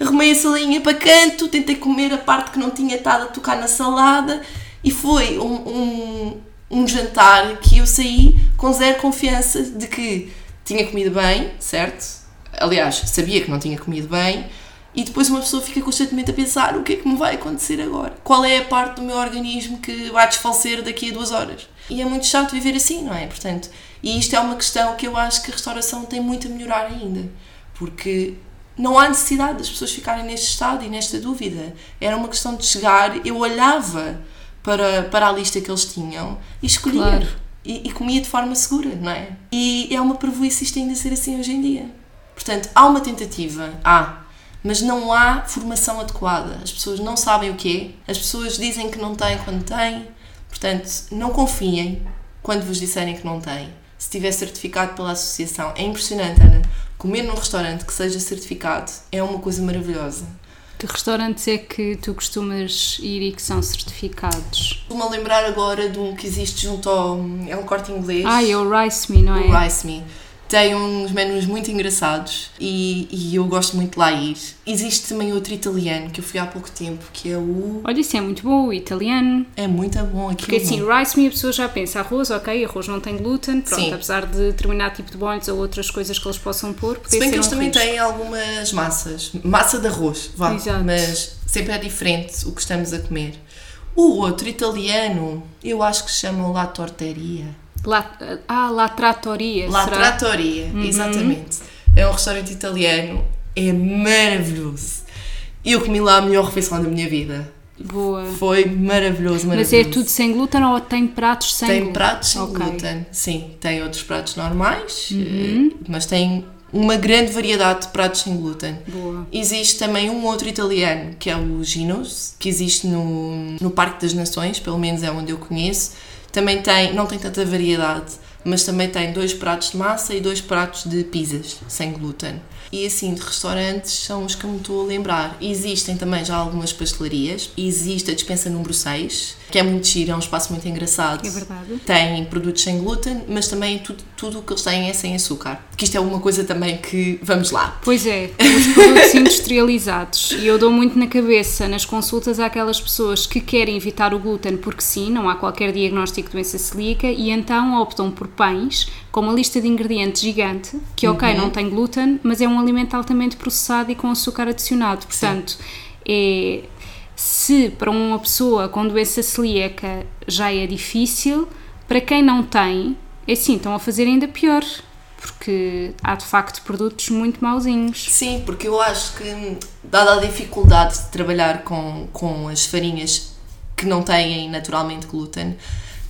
Arrumei a salinha para canto, tentei comer a parte que não tinha estado a tocar na salada e foi um, um, um jantar que eu saí com zero confiança de que tinha comido bem, certo? Aliás, sabia que não tinha comido bem, e depois uma pessoa fica constantemente a pensar o que é que me vai acontecer agora? Qual é a parte do meu organismo que vai desfalecer daqui a duas horas? E é muito chato viver assim, não é? Portanto, e isto é uma questão que eu acho que a restauração tem muito a melhorar ainda, porque não há necessidade das pessoas ficarem neste estado e nesta dúvida. Era uma questão de chegar, eu olhava para, para a lista que eles tinham e escolhia. Claro e, e, comia de forma segura, não é? E é uma prejuízo isto ainda ser assim hoje em dia. Portanto, há uma tentativa, há, mas não há formação adequada. As pessoas não sabem o que é, as pessoas dizem que não têm quando têm, portanto, não confiem quando vos disserem que não têm. Se tiver certificado pela associação, é impressionante, Ana. Comer num restaurante que seja certificado é uma coisa maravilhosa. Que restaurantes é que tu costumas ir e que são certificados? Estou-me a lembrar agora de um que existe junto ao. É um corte inglês. Ah, é o Rice Me, não é? O Rice Me tem uns menus muito engraçados e, e, eu gosto muito de lá ir. Existe também outro italiano que eu fui há pouco tempo, que é o. Olha, isso é muito bom, o italiano. É muito bom aqui. Porque assim, rice me a pessoa já pensa arroz, ok, arroz não tem glúten, pronto, Sim. apesar de determinado tipo de bolhos ou outras coisas que eles possam pôr. Se bem que eles um também risco. têm algumas massas, massa de arroz, vá, Exato. mas sempre é diferente o que estamos a comer. O outro italiano, eu acho que se chama La Torteria. La, ah, La Trattoria. La será? Trattoria, uhum. exatamente. É um restaurante italiano, é maravilhoso. Eu comi lá a melhor refeição da minha vida. Boa. Foi maravilhoso, maravilhoso. Mas é tudo sem glúten ou tem pratos sem glúten? Tem pratos sem okay. glúten, sim. Tem outros pratos normais, uhum. Eh, mas tem uma grande variedade de pratos sem glúten. Boa. Existe também um outro italiano, que é o Ginos, que existe no, no Parque das Nações, pelo menos é onde eu conheço, também tem, não tem tanta variedade, mas também tem dois pratos de massa e dois pratos de pizzas sem glúten. E assim, de restaurantes são os que me estou a lembrar. Existem também já algumas pastelarias. Existe a dispensa número 6, que é muito giro, é um espaço muito engraçado. É verdade. Tem produtos sem glúten, mas também tudo, tudo o que eles têm é sem açúcar. Que isto é uma coisa também que. Vamos lá. Pois é, os produtos industrializados. E eu dou muito na cabeça nas consultas àquelas pessoas que querem evitar o glúten porque sim, não há qualquer diagnóstico de doença celíaca e então optam por pães com uma lista de ingredientes gigante, que ok, uhum. não tem glúten, mas é um alimento altamente processado e com açúcar adicionado. Portanto, é, se para uma pessoa com doença celíaca já é difícil, para quem não tem, é sim, estão a fazer ainda pior. porque há de facto produtos muito mauzinhos. Sim, porque eu acho que, dada a dificuldade de trabalhar com, com as farinhas que não têm naturalmente glúten,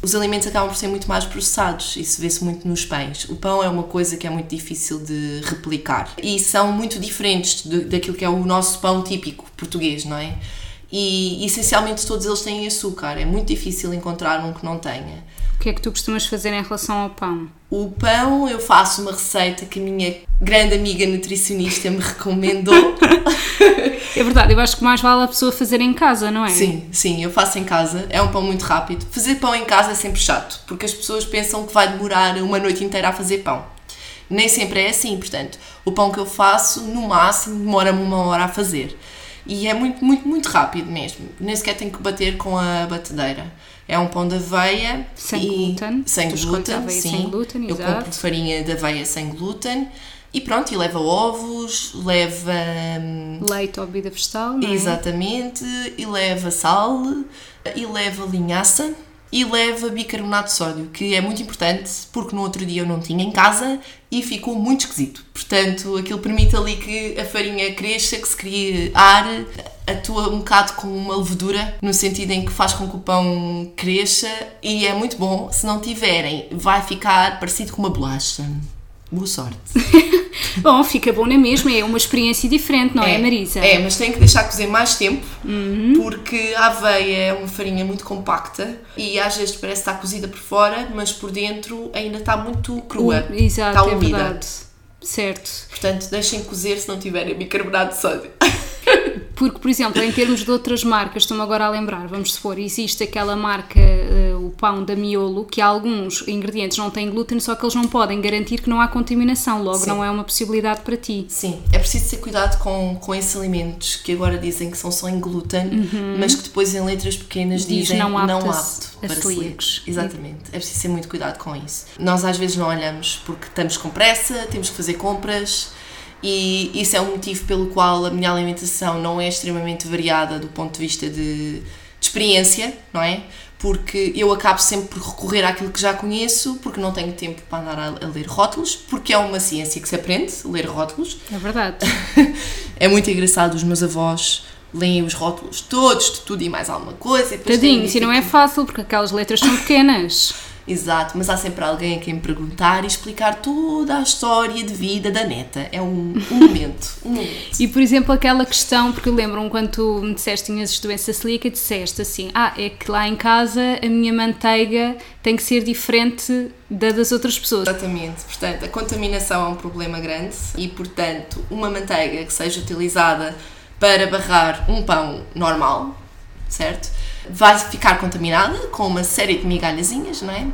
os alimentos acabam por ser muito mais processados. Isso vê-se muito nos pães. O pão é uma coisa que é muito difícil de replicar. E são muito diferentes de, daquilo que é o nosso pão típico português, não é? E essencialmente todos eles têm açúcar. É muito difícil encontrar um que não tenha. O que é que tu costumas fazer em relação ao pão? O pão, eu faço uma receita que a minha grande amiga nutricionista me recomendou. é verdade, eu acho que mais vale a pessoa fazer em casa, não é? Sim, sim, eu faço em casa. É um pão muito rápido. Fazer pão em casa é sempre chato, porque as pessoas pensam que vai demorar uma noite inteira a fazer pão. Nem sempre é assim, portanto, o pão que eu faço, no máximo, demora-me uma hora a fazer. E é muito, muito, muito rápido mesmo. Nem sequer tenho que bater com a batedeira. É um pão de aveia. Sem glúten. Sem tu glúten, sim. sem glúten, Eu exato. compro farinha de aveia sem glúten. E pronto, e leva ovos, leva. hum, Leite ou bebida vegetal, não é? Exatamente, e leva sal, e leva linhaça, e leva bicarbonato de sódio, que é muito importante porque no outro dia eu não tinha em casa e ficou muito esquisito. Portanto, aquilo permite ali que a farinha cresça, que se crie ar, atua um bocado como uma levedura, no sentido em que faz com que o pão cresça e é muito bom. Se não tiverem, vai ficar parecido com uma bolacha. Boa sorte. Bom, fica bom na mesma, é uma experiência diferente, não é, Marisa? É, mas tem que deixar cozer mais tempo porque a aveia é uma farinha muito compacta e às vezes parece estar cozida por fora, mas por dentro ainda está muito crua. O- Exato, está é úmida. verdade. Certo. Portanto, deixem cozer se não tiverem bicarbonato de sódio. Porque, por exemplo, em termos de outras marcas, estou-me agora a lembrar, vamos supor, existe aquela marca, eh, o pão da Miolo, que alguns ingredientes não têm glúten, só que eles não podem garantir que não há contaminação, logo Sim. não é uma possibilidade para ti. Sim, é preciso ter cuidado com, com esses alimentos que agora dizem que são só em glúten, mas que depois em letras pequenas Uhum. Diz dizem não não, apto para celíacos. Exatamente, é preciso ter muito cuidado com isso. Nós às vezes não olhamos porque estamos com pressa, temos que fazer compras e isso é um motivo pelo qual a minha alimentação não é extremamente variada do ponto de vista de, de experiência, não é? Porque eu acabo sempre por recorrer àquilo que já conheço, porque não tenho tempo para andar a, a ler rótulos, porque é uma ciência que se aprende, ler rótulos. É verdade. É muito engraçado, os meus avós leem os rótulos todos, de tudo e mais alguma coisa. e Tadinho, e não é fácil, porque aquelas letras são pequenas. Exato, mas há sempre alguém a quem perguntar e explicar toda a história de vida da neta. É um, um momento, um momento. E, por exemplo, aquela questão, porque lembram quando tu me disseste que tinhas doença celíaca, disseste assim, ah, é que lá em casa a minha manteiga tem que ser diferente da das outras pessoas. Exatamente, portanto, a contaminação é um problema grande e, portanto, uma manteiga que seja utilizada para barrar um pão normal, certo? Vai ficar contaminada com uma série de migalhazinhas, não é?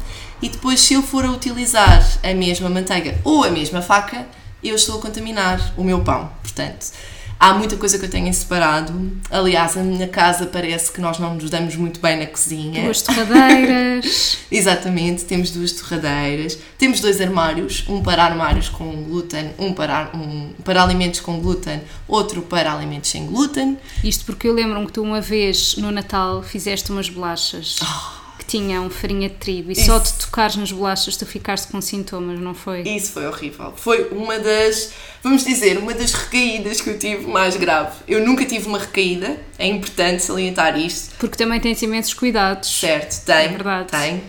E depois, se eu for a utilizar a mesma manteiga ou a mesma faca, eu estou a contaminar o meu pão. Portanto, há muita coisa que eu tenho separado. Aliás, a minha casa parece que nós não nos damos muito bem na cozinha. Duas torradeiras. Exatamente, temos duas torradeiras, temos dois armários, um para armários com glúten, um para, um para alimentos com glúten, outro para alimentos sem glúten. Isto porque eu lembro-me que tu uma vez no Natal fizeste umas bolachas que tinham farinha de trigo e só Isso. de tocares nas bolachas tu ficaste com sintomas, não foi? Isso foi horrível. Foi uma das, vamos dizer, uma das recaídas que eu tive mais grave. Eu nunca tive uma recaída, é importante salientar isto. Porque também tens imensos cuidados. Certo, tem. É verdade. Tem.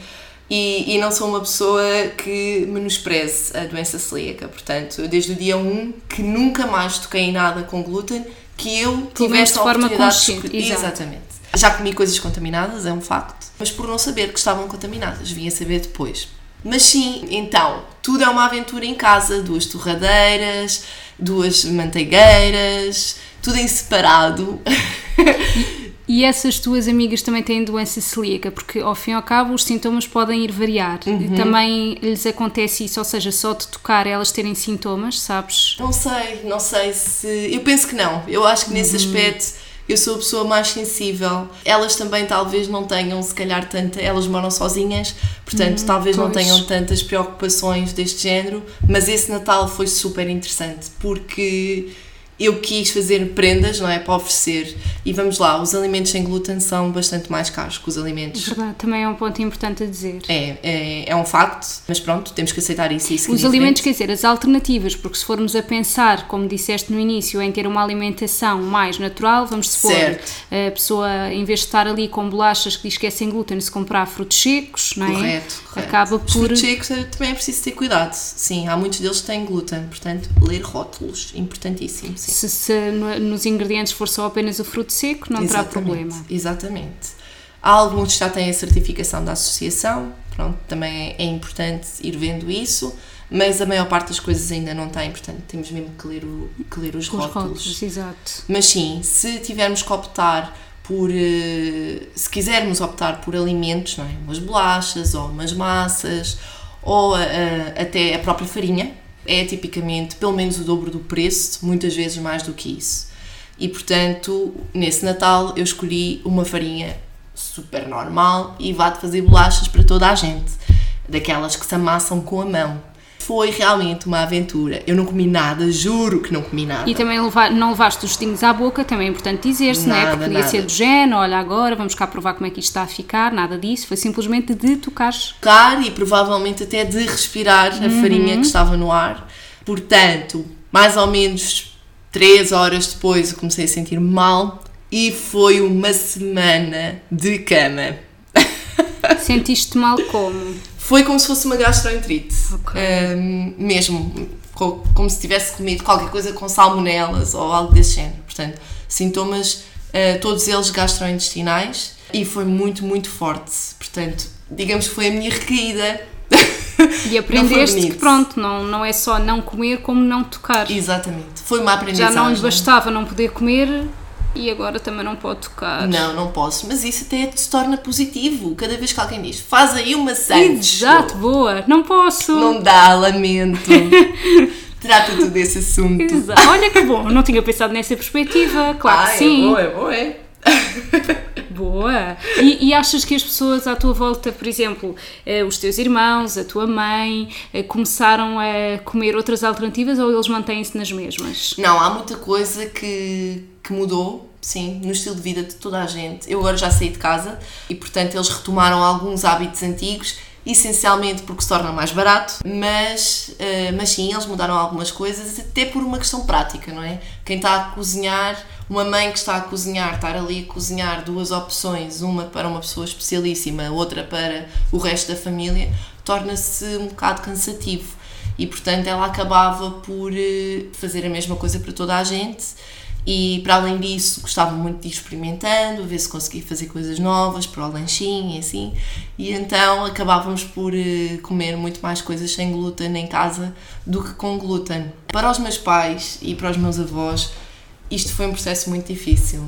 E, e não sou uma pessoa que menospreze a doença celíaca. Portanto, desde o dia 1 que nunca mais toquei em nada com glúten que eu tivesse a forma oportunidade consciente, de. Exatamente. Já comi coisas contaminadas, é um facto, mas por não saber que estavam contaminadas, vim a saber depois. Mas sim, então, tudo é uma aventura em casa, duas torradeiras, duas manteigueiras, tudo em separado. E essas tuas amigas também têm doença celíaca, porque ao fim e ao cabo os sintomas podem ir variar. Uhum. Também lhes acontece isso, ou seja, só de tocar elas terem sintomas, sabes? Não sei, não sei se. Eu penso que não. Eu acho que nesse Uhum. aspecto eu sou a pessoa mais sensível. Elas também talvez não tenham, se calhar, tanta. Elas moram sozinhas, portanto, talvez não Uhum, pois. tenham tantas preocupações deste género. Mas esse Natal foi super interessante porque eu quis fazer prendas, não é? Para oferecer. E vamos lá, os alimentos sem glúten são bastante mais caros que os alimentos. Verdade, também é um ponto importante a dizer. É, é, é um facto, mas pronto, temos que aceitar isso. isso os alimentos, quer dizer, as alternativas, porque se formos a pensar, como disseste no início, em ter uma alimentação mais natural, vamos supor, certo. a pessoa, em vez de estar ali com bolachas que diz que é sem glúten, se comprar frutos secos, não é? Correto, correto. Acaba por. Os frutos secos é, também é preciso ter cuidado. Sim, há muitos deles que têm glúten, portanto, ler rótulos, importantíssimo. Se, se nos ingredientes for só apenas o fruto seco, não terá problema. Exatamente. Alguns já têm a certificação da associação, pronto, também é, é importante ir vendo isso, mas a maior parte das coisas ainda não tem, portanto temos mesmo que ler, o, que ler os, os rótulos. rótulos. Exato. Mas sim, se tivermos que optar por, eh, se quisermos optar por alimentos, não é? umas bolachas ou umas massas ou a, a, até a própria farinha, é tipicamente pelo menos o dobro do preço, muitas vezes mais do que isso. E portanto, nesse Natal eu escolhi uma farinha super normal e vá-te fazer bolachas para toda a gente, daquelas que se amassam com a mão foi realmente uma aventura. Eu não comi nada, juro que não comi nada. E também levar, não levaste os dedinhos à boca, também é importante dizer-se, não é? Porque podia nada. ser do género, olha agora, vamos cá provar como é que isto está a ficar, nada disso, foi simplesmente de tocar. Tocar e provavelmente até de respirar a uhum. farinha que estava no ar. Portanto, mais ou menos 3 horas depois eu comecei a sentir mal e foi uma semana de cama. Sentiste mal como? Foi como se fosse uma gastroenterite. Okay. Um, mesmo, como se tivesse comido qualquer coisa com salmonelas ou algo desse género. Portanto, sintomas, uh, todos eles gastrointestinais e foi muito, muito forte. Portanto, digamos que foi a minha recaída. E aprendeste que pronto, não, não é só não comer como não tocar. Exatamente. Foi uma aprendizagem. Já não lhe bastava não poder comer, e agora também não pode tocar. Não, não posso. Mas isso até se torna positivo. Cada vez que alguém diz, faz aí uma Santos. Exato, boa. Não posso. Não dá, lamento. Trata-te desse assunto. Exato. Olha que bom, não tinha pensado nessa perspectiva. Claro ah, que sim. É bom, é bom, é. Boa! E, e, achas que as pessoas à tua volta, por exemplo, eh, os teus irmãos, a tua mãe, eh, começaram a comer outras alternativas ou eles mantêm-se nas mesmas? Não, há muita coisa que, que mudou, sim, no estilo de vida de toda a gente. Eu agora já saí de casa e, portanto, eles retomaram alguns hábitos antigos essencialmente porque se torna mais barato, mas, uh, mas sim, eles mudaram algumas coisas, até por uma questão prática, não é? Quem está a cozinhar, uma mãe que está a cozinhar, estar ali a cozinhar duas opções, uma para uma pessoa especialíssima, outra para o resto da família, torna-se um bocado cansativo. E portanto ela acabava por uh, fazer a mesma coisa para toda a gente e para além disso, gostava muito de ir experimentando, ver se conseguia fazer coisas novas para o lanchinho e assim. E então acabávamos por uh, comer muito mais coisas sem glúten em casa do que com glúten. Para os meus pais e para os meus avós, isto foi um processo muito difícil.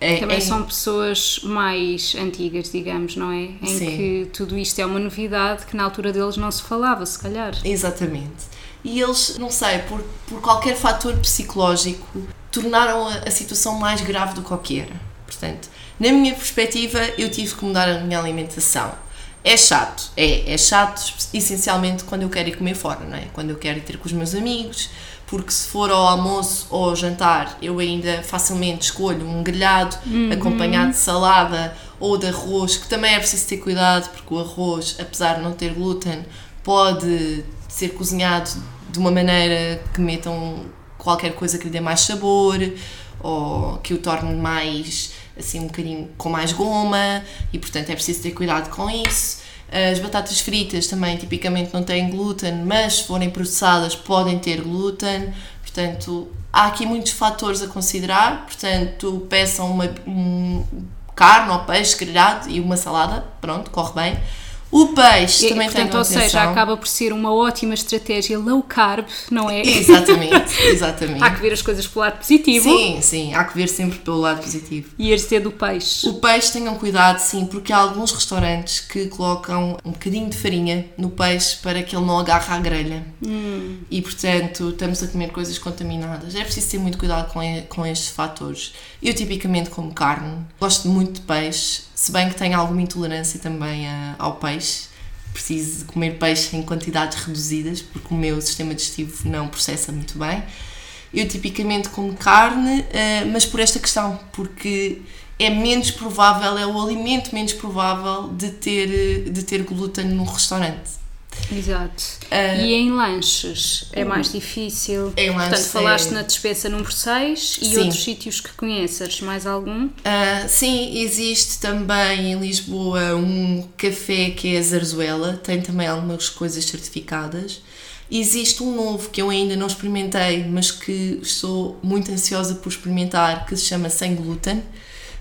É, Também é... são pessoas mais antigas, digamos, não é? Em Sim. que tudo isto é uma novidade que na altura deles não se falava, se calhar. Exatamente. E eles, não sei, por, por qualquer fator psicológico, tornaram a, a situação mais grave do que era. Portanto, na minha perspectiva, eu tive que mudar a minha alimentação. É chato, é, é chato essencialmente quando eu quero ir comer fora, não é? Quando eu quero ir ter com os meus amigos, porque se for ao almoço ou ao jantar, eu ainda facilmente escolho um grelhado uhum. acompanhado de salada ou de arroz, que também é preciso ter cuidado, porque o arroz, apesar de não ter glúten, pode ser cozinhado de uma maneira que metam qualquer coisa que lhe dê mais sabor ou que o torne mais assim um bocadinho com mais goma e portanto é preciso ter cuidado com isso. As batatas fritas também tipicamente não têm glúten, mas se forem processadas podem ter glúten, portanto há aqui muitos fatores a considerar, portanto peçam uma, um carne ou peixe grelhado e uma salada, pronto, corre bem. O peixe e, também portanto, tem Ou seja, acaba por ser uma ótima estratégia low carb, não é? Exatamente, exatamente. há que ver as coisas pelo lado positivo. Sim, sim, há que ver sempre pelo lado positivo. E a ser do peixe. O peixe tenham cuidado, sim, porque há alguns restaurantes que colocam um bocadinho de farinha no peixe para que ele não agarre à grelha. Hum. E portanto, estamos a comer coisas contaminadas. É preciso ter muito cuidado com, com estes fatores. Eu tipicamente como carne, gosto muito de peixe se bem que tenho alguma intolerância também a, ao peixe, preciso comer peixe em quantidades reduzidas, porque o meu sistema digestivo não processa muito bem. Eu tipicamente como carne, uh, mas por esta questão, porque é menos provável, é o alimento menos provável de ter, de ter glúten no restaurante. Exato. Uh, e em lanches é mais difícil. Em lanches Portanto, falaste é... na despensa número 6 e sim. outros sítios que conheças, mais algum? Uh, sim, existe também em Lisboa um café que é a Zarzuela, tem também algumas coisas certificadas. Existe um novo que eu ainda não experimentei, mas que estou muito ansiosa por experimentar, que se chama Sem Glúten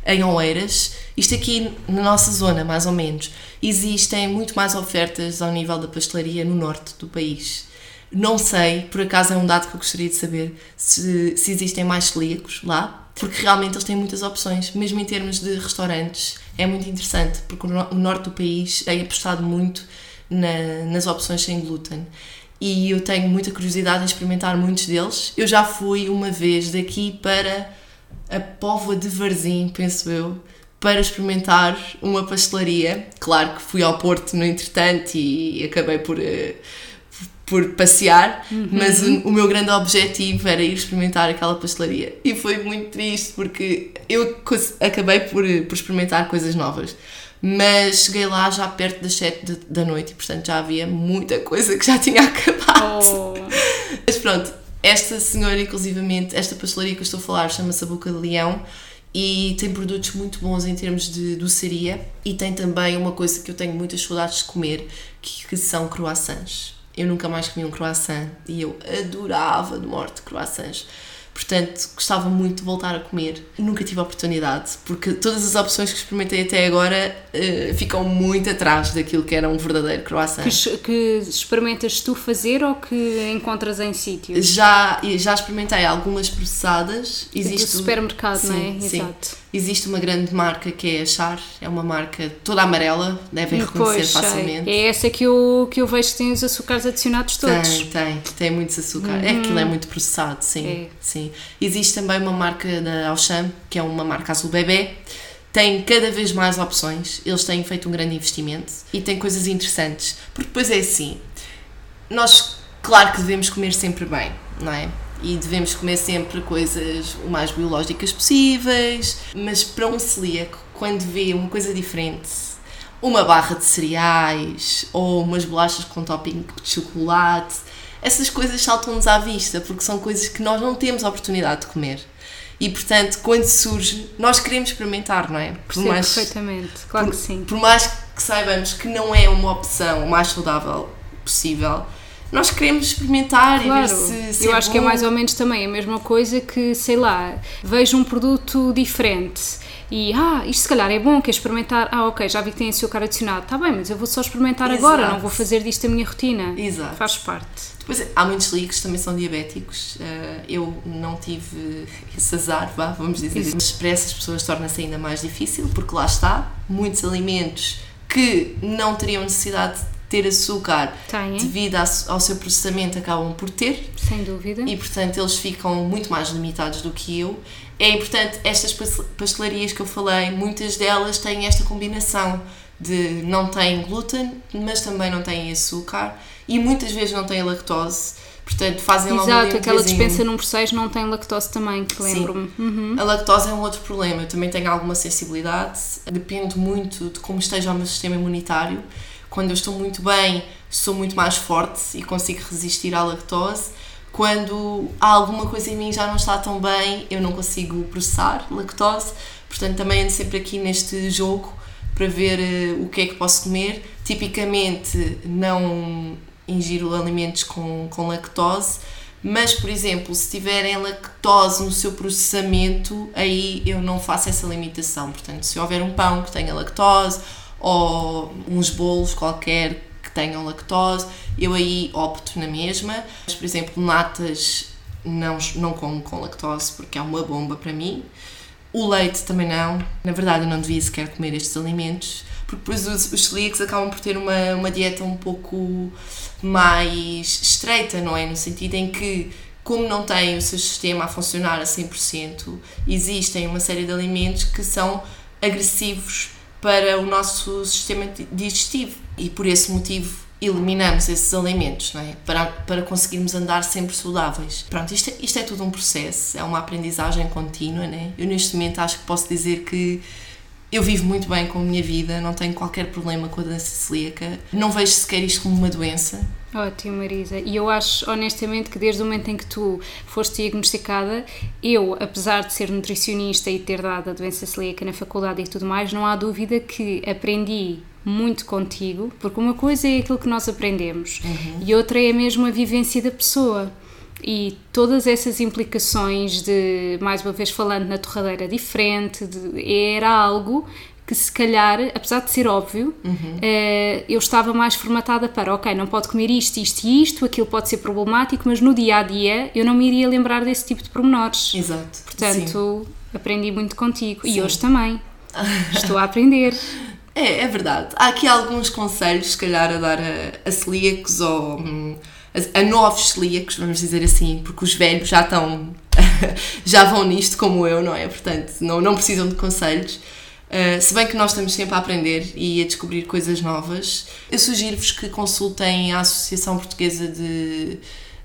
em Oeiras. Isto aqui na nossa zona, mais ou menos. Existem muito mais ofertas ao nível da pastelaria no norte do país. Não sei, por acaso é um dado que eu gostaria de saber, se, se existem mais celíacos lá, porque realmente eles têm muitas opções, mesmo em termos de restaurantes. É muito interessante, porque o norte do país é apostado muito na, nas opções sem glúten e eu tenho muita curiosidade em experimentar muitos deles. Eu já fui uma vez daqui para a Póvoa de Varzim, penso eu, para experimentar uma pastelaria. Claro que fui ao Porto no entretanto e acabei por, uh, por passear, uhum. mas o, o, meu grande objetivo era ir experimentar aquela pastelaria. E foi muito triste porque eu acabei por, por experimentar coisas novas. Mas cheguei lá já perto das 7 da noite e, portanto, já havia muita coisa que já tinha acabado. Oh. Mas pronto, esta senhora, inclusivamente, esta pastelaria que eu estou a falar, chama-se a Boca de Leão e tem produtos muito bons em termos de doçaria e tem também uma coisa que eu tenho muitas saudades de comer, que, que são croissants. Eu nunca mais comi um croissant e eu adorava de morte croissants. Portanto, gostava muito de voltar a comer. Nunca tive a oportunidade, porque todas as opções que experimentei até agora uh, ficam muito atrás daquilo que era um verdadeiro croissant. Que, que experimentas tu fazer ou que encontras em sítios? Já, já experimentei algumas processadas. Existe do supermercado, sim, não é? Sim. Exato. Existe uma grande marca que é a Char, é uma marca toda amarela, devem reconhecer pois, facilmente. É essa que eu, que eu vejo que tem os açúcares adicionados todos. Tem, tem, tem muitos açúcares. É uhum. É aquilo é muito processado, sim, é. sim. Existe também uma marca da Auchan, que é uma marca azul bebê, tem cada vez mais opções, eles têm feito um grande investimento e tem coisas interessantes, porque depois é assim, nós claro que devemos comer sempre bem, não é? E devemos comer sempre coisas o mais biológicas possíveis, mas para um celíaco, quando vê uma coisa diferente, uma barra de cereais ou umas bolachas com topping de chocolate, essas coisas saltam-nos à vista porque são coisas que nós não temos a oportunidade de comer. E portanto, quando surge, nós queremos experimentar, não é? Por sim, mais, perfeitamente, claro por, que sim. Por mais que saibamos que não é uma opção mais saudável possível, nós queremos experimentar claro. e ver se, se Eu é acho bom. que é mais ou menos também a mesma coisa que, sei lá, vejo um produto diferente e ah, isto se calhar é bom, quer experimentar, ah ok, já vi que tem açúcar adicionado, está bem, mas eu vou só experimentar Exato. agora, não vou fazer disto a minha rotina. Exato. Faz parte. Depois há muitos leaks que também são diabéticos, uh, eu não tive esse azar, vá, vamos dizer, mas para essas pessoas torna-se ainda mais difícil, porque lá está, muitos alimentos que não teriam necessidade ter açúcar Tem, devido ao seu processamento acabam por ter. Sem dúvida. E portanto eles ficam muito mais limitados do que eu. É importante, estas pastelarias que eu falei, muitas delas têm esta combinação de não têm glúten, mas também não têm açúcar e muitas vezes não têm lactose. Portanto, fazem Exato, logo aquela dispensa número 6 não tem lactose também, que lembro-me. Uhum. A lactose é um outro problema. Eu também tenho alguma sensibilidade. Depende muito de como esteja o meu sistema imunitário quando eu estou muito bem, sou muito mais forte e consigo resistir à lactose. Quando há alguma coisa em mim já não está tão bem, eu não consigo processar lactose. Portanto, também ando sempre aqui neste jogo para ver uh, o que é que posso comer. Tipicamente, não ingiro alimentos com, com lactose, mas, por exemplo, se tiverem lactose no seu processamento, aí eu não faço essa limitação. Portanto, se houver um pão que tenha lactose ou uns bolos qualquer que tenham lactose, eu aí opto na mesma. Mas, por exemplo, natas não, não como com lactose porque é uma bomba para mim. O leite também não. Na verdade, eu não devia sequer comer estes alimentos, porque depois os, os celíacos acabam por ter uma, uma dieta um pouco mais estreita, não é? No sentido em que, como não têm o seu sistema a funcionar a 100%, existem uma série de alimentos que são agressivos para o nosso sistema digestivo. E por esse motivo eliminamos esses alimentos, é? Para, para conseguirmos andar sempre saudáveis. Pronto, isto é, isto é tudo um processo, é uma aprendizagem contínua, né? Eu neste momento acho que posso dizer que eu vivo muito bem com a minha vida, não tenho qualquer problema com a doença celíaca, não vejo sequer isto como uma doença. Ótimo, Marisa. E eu acho honestamente que desde o momento em que tu foste diagnosticada, eu, apesar de ser nutricionista e ter dado a doença celíaca na faculdade e tudo mais, não há dúvida que aprendi muito contigo, porque uma coisa é aquilo que nós aprendemos uhum. e outra é mesmo a vivência da pessoa e todas essas implicações de, mais uma vez falando na torradeira diferente, de, era algo que se calhar, apesar de ser óbvio, uhum. uh, eu estava mais formatada para, ok, não pode comer isto, isto e isto, aquilo pode ser problemático, mas no dia a dia eu não me iria lembrar desse tipo de pormenores. Exato. Portanto, Sim. aprendi muito contigo Sim. e hoje também. Estou a aprender. É, é verdade. Há aqui alguns conselhos, se calhar, a dar a, a celíacos ou. Hum, a, a novos celíacos, vamos dizer assim, porque os velhos já estão, já vão nisto como eu, não é? Portanto, não, não precisam de conselhos. Uh, se bem que nós estamos sempre a aprender e a descobrir coisas novas, eu sugiro-vos que consultem a Associação Portuguesa de,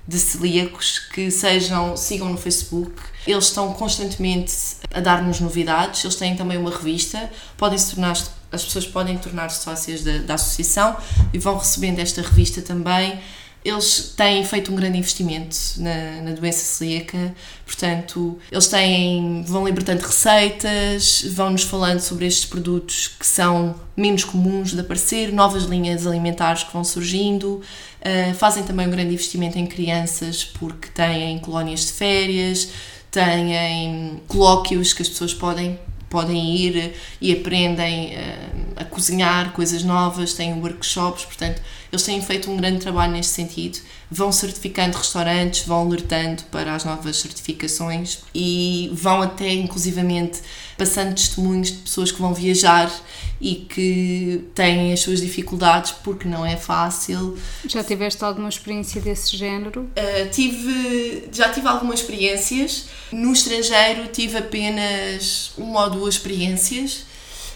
de Celíacos, que sejam, sigam no Facebook. Eles estão constantemente a dar-nos novidades, eles têm também uma revista, podem se tornar, as pessoas podem tornar-se sócias da, da associação e vão recebendo esta revista também eles têm feito um grande investimento na, na, doença celíaca, portanto, eles têm, vão libertando receitas, vão-nos falando sobre estes produtos que são menos comuns de aparecer, novas linhas alimentares que vão surgindo, uh, fazem também um grande investimento em crianças porque têm colónias de férias, têm colóquios que as pessoas podem podem ir e aprendem uh, a cozinhar coisas novas, têm workshops, portanto, eles têm feito um grande trabalho neste sentido. Vão certificando restaurantes, vão alertando para as novas certificações e vão até, inclusivamente, passando testemunhos de pessoas que vão viajar e que têm as suas dificuldades porque não é fácil. Já tiveste alguma experiência desse género? Uh, tive, já tive algumas experiências. No estrangeiro tive apenas uma ou duas experiências.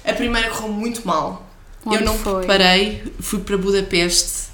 A primeira correu muito mal. Onde eu não foi? preparei, fui para Budapeste,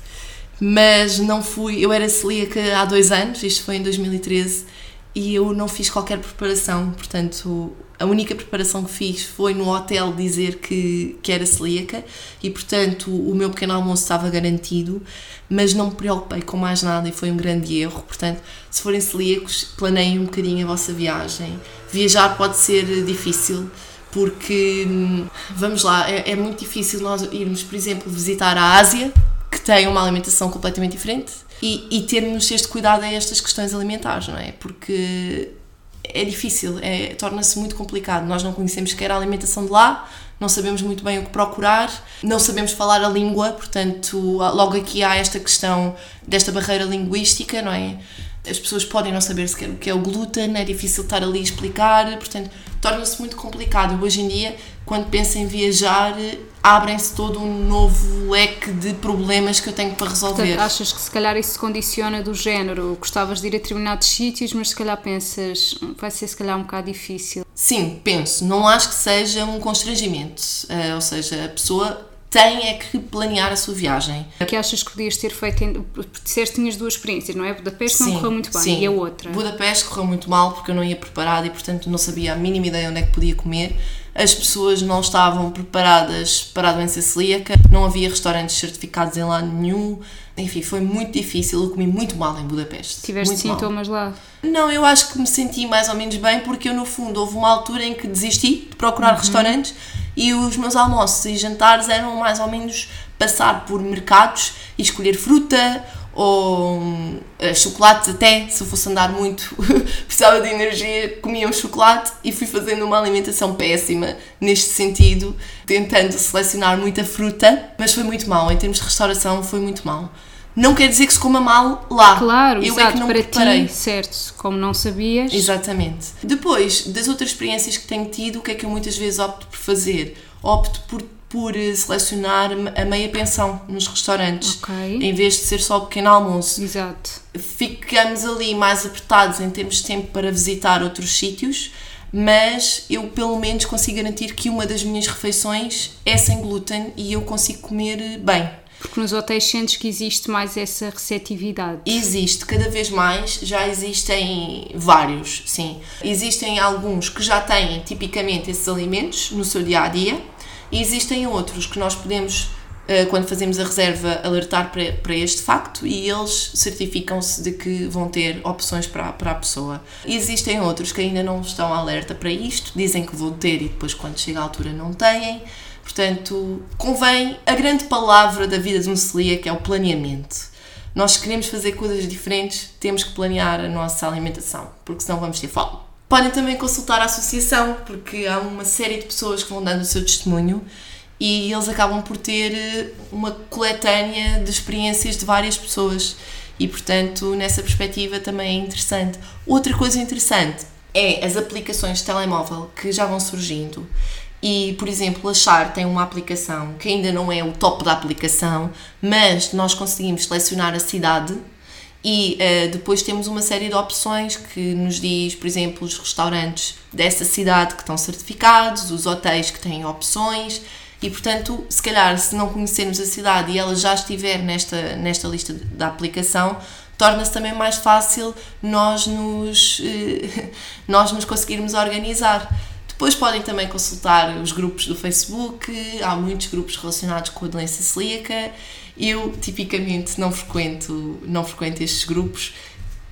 mas não fui. Eu era celíaca há dois anos, isto foi em 2013, e eu não fiz qualquer preparação. Portanto, a única preparação que fiz foi no hotel dizer que, que era celíaca e, portanto, o meu pequeno almoço estava garantido, mas não me preocupei com mais nada e foi um grande erro. Portanto, se forem celíacos, planeiem um bocadinho a vossa viagem. Viajar pode ser difícil porque, hum, vamos lá, é, é muito difícil nós irmos, por exemplo, visitar a Ásia, que tem uma alimentação completamente diferente, e, e termos este cuidado a estas questões alimentares, não é? Porque é difícil, é, torna-se muito complicado. Nós não conhecemos sequer a alimentação de lá, não sabemos muito bem o que procurar, não sabemos falar a língua, portanto, logo aqui há esta questão desta barreira linguística, não é? As pessoas podem não saber sequer o que é o glúten, é difícil estar ali a explicar, portanto, torna-se muito complicado. Hoje em dia, quando penso em viajar, abrem-se todo um novo leque de problemas que eu tenho para resolver. Portanto, achas que se calhar isso se condiciona do género, gostavas de ir a determinados sítios, mas se calhar pensas, hum, vai ser se calhar um bocado difícil? Sim, penso. Não acho que seja um constrangimento. Uh, ou seja, a pessoa tem é que planear a sua viagem. O que achas que podias ter feito? Em, disseste tinhas duas experiências, não é? Budapeste sim, não correu muito bem sim. e a outra? Budapeste correu muito mal porque eu não ia preparada e, portanto, não sabia a mínima ideia onde é que podia comer. As pessoas não estavam preparadas para a doença celíaca, não havia restaurantes certificados em lado nenhum. Enfim, foi muito difícil. Eu comi muito mal em Budapeste. Tiveste muito sintomas mal. lá? Não, eu acho que me senti mais ou menos bem porque eu, no fundo, houve uma altura em que desisti de procurar uhum. restaurantes e os meus almoços e jantares eram mais ou menos passar por mercados e escolher fruta ou chocolate até, se eu fosse andar muito, precisava de energia, comia um chocolate e fui fazendo uma alimentação péssima neste sentido, tentando selecionar muita fruta, mas foi muito mal, em termos de restauração foi muito mal. Não quer dizer que se coma mal lá. Claro, eu exato, é que não para preparei. ti, certo, como não sabias. Exatamente. Depois, das outras experiências que tenho tido, o que é que eu muitas vezes opto por fazer? Opto por, por eh, selecionar a meia pensão nos restaurantes, okay. em vez de ser só o pequeno almoço. Exato. Ficamos ali mais apertados em termos de tempo para visitar outros sítios, mas eu pelo menos consigo garantir que uma das minhas refeições é sem glúten e eu consigo comer bem Porque nos hotéis sentes que existe mais essa receptividade? Existe, cada vez mais, já existem vários, sim. Existem alguns que já têm tipicamente esses alimentos no seu dia a dia, e existem outros que nós podemos eh, quando fazemos a reserva, alertar para, este facto e eles certificam-se de que vão ter opções para a pessoa. Existem outros que ainda não estão alerta para isto, dizem que vão ter e depois, quando chega a altura, não têm. Portanto, convém a grande palavra da vida de um celíaco é o planeamento. Nós queremos fazer coisas diferentes, temos que planear a nossa alimentação, porque senão vamos ter fome. Podem também consultar a associação, porque há uma série de pessoas que vão dando o seu testemunho e eles acabam por ter eh, uma coletânea de experiências de várias pessoas e portanto nessa perspectiva também é interessante. Outra coisa interessante é as aplicações de telemóvel que já vão surgindo e por exemplo a Char tem uma aplicação que ainda não é o top da aplicação mas nós conseguimos selecionar a cidade e uh, depois temos uma série de opções que nos diz, por exemplo, os restaurantes dessa cidade que estão certificados, os hotéis que têm opções e portanto, se calhar, se não conhecermos a cidade e ela já estiver nesta, nesta lista da aplicação, torna-se também mais fácil nós nos, eh, nós nos conseguirmos organizar. Depois podem também consultar os grupos do Facebook, há muitos grupos relacionados com a doença celíaca. Eu, tipicamente, não frequento, não frequento estes grupos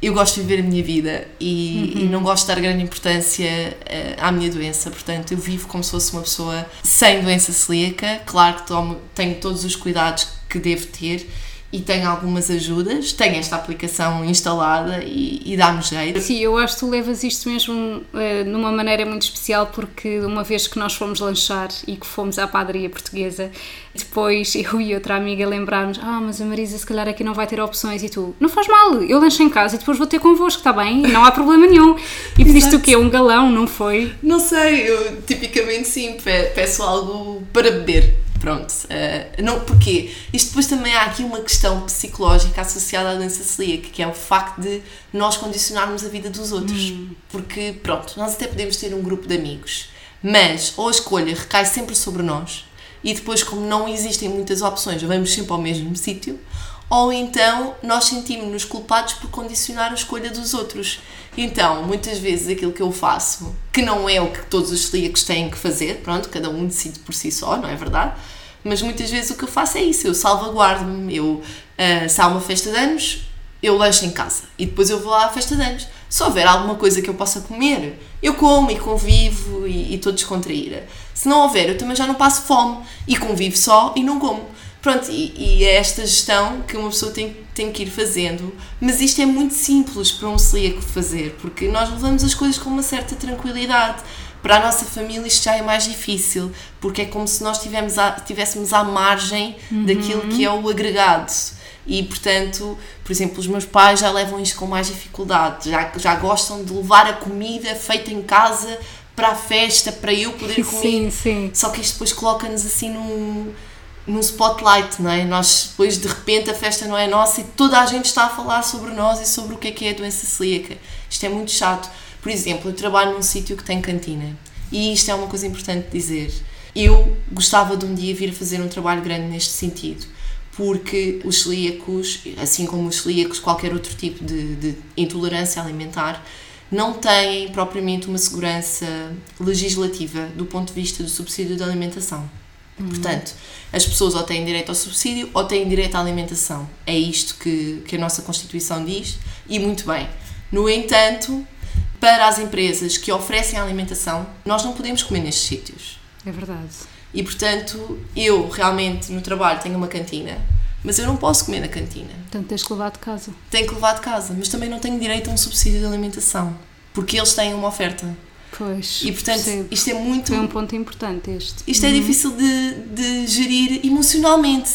eu gosto de viver a minha vida e, uhum. e não gosto de dar grande importância uh, à minha doença, portanto eu vivo como se fosse uma pessoa sem doença celíaca, claro que tomo, tenho todos os cuidados que devo ter e tenho algumas ajudas, tenho esta aplicação instalada e, e dá-me jeito. Sim, eu acho que tu levas isto mesmo uh, numa maneira muito especial porque uma vez que nós fomos lanchar e que fomos à padaria portuguesa, depois eu e outra amiga lembrámos, ah, mas a Marisa se calhar aqui não vai ter opções e tu, não faz mal, eu lancho em casa e depois vou ter convosco, está bem? E não há problema nenhum. E pediste o quê? Um galão, não foi? Não sei, eu tipicamente sim, peço algo para beber Pronto. Uh, não, porquê? Isto depois também há aqui uma questão psicológica associada à doença celíaca, que é o facto de nós condicionarmos a vida dos outros. Hum. Porque, pronto, nós até podemos ter um grupo de amigos, mas ou a escolha recai sempre sobre nós, e depois, como não existem muitas opções, vamos sempre ao mesmo sítio, ou então nós sentimos-nos culpados por condicionar a escolha dos outros. Então, muitas vezes aquilo que eu faço, que não é o que todos os celíacos têm que fazer, pronto, cada um decide por si só, não é verdade? Mas muitas vezes o que eu faço é isso, eu salvaguardo-me, eu, uh, se há uma festa de anos, eu lancho em casa e depois eu vou lá à festa de anos. Se houver alguma coisa que eu possa comer, eu como e convivo e estou descontraída. Se não houver, eu também já não passo fome e convivo só e não como. Pronto, e, e é esta gestão que uma pessoa tem, tem que ir fazendo, mas isto é muito simples para um celíaco fazer, porque nós levamos as coisas com uma certa tranquilidade para a nossa família isto já é mais difícil, porque é como se nós tivemos a, tivéssemos à margem uhum. daquilo que é o agregado. E, portanto, por exemplo, os meus pais já levam isto com mais dificuldade, já, já gostam de levar a comida feita em casa para a festa, para eu poder comer. Sim, sim. Só que isto depois coloca-nos assim num, num spotlight, não é? Nós, depois, de repente, a festa não é nossa e toda a gente está a falar sobre nós e sobre o que é que é a doença celíaca. Isto é muito chato. Por exemplo, eu trabalho num sítio que tem cantina e isto é uma coisa importante dizer. Eu gostava de um dia vir a fazer um trabalho grande neste sentido, porque os celíacos, assim como os celíacos, qualquer outro tipo de, de intolerância alimentar, não têm propriamente uma segurança legislativa do ponto de vista do subsídio de alimentação. Uhum. Portanto, as pessoas ou têm direito ao subsídio ou têm direito à alimentação. É isto que, que a nossa Constituição diz, e muito bem. No entanto, para as empresas que oferecem alimentação, nós não podemos comer nestes sítios. É verdade. E portanto, eu realmente no trabalho tenho uma cantina, mas eu não posso comer na cantina. Portanto, tens que levar de casa. Tenho que levar de casa, mas também não tenho direito a um subsídio de alimentação, porque eles têm uma oferta. Pois. E portanto, percebo. isto é muito. Foi um ponto importante este. Isto é uhum. é difícil de, de gerir emocionalmente,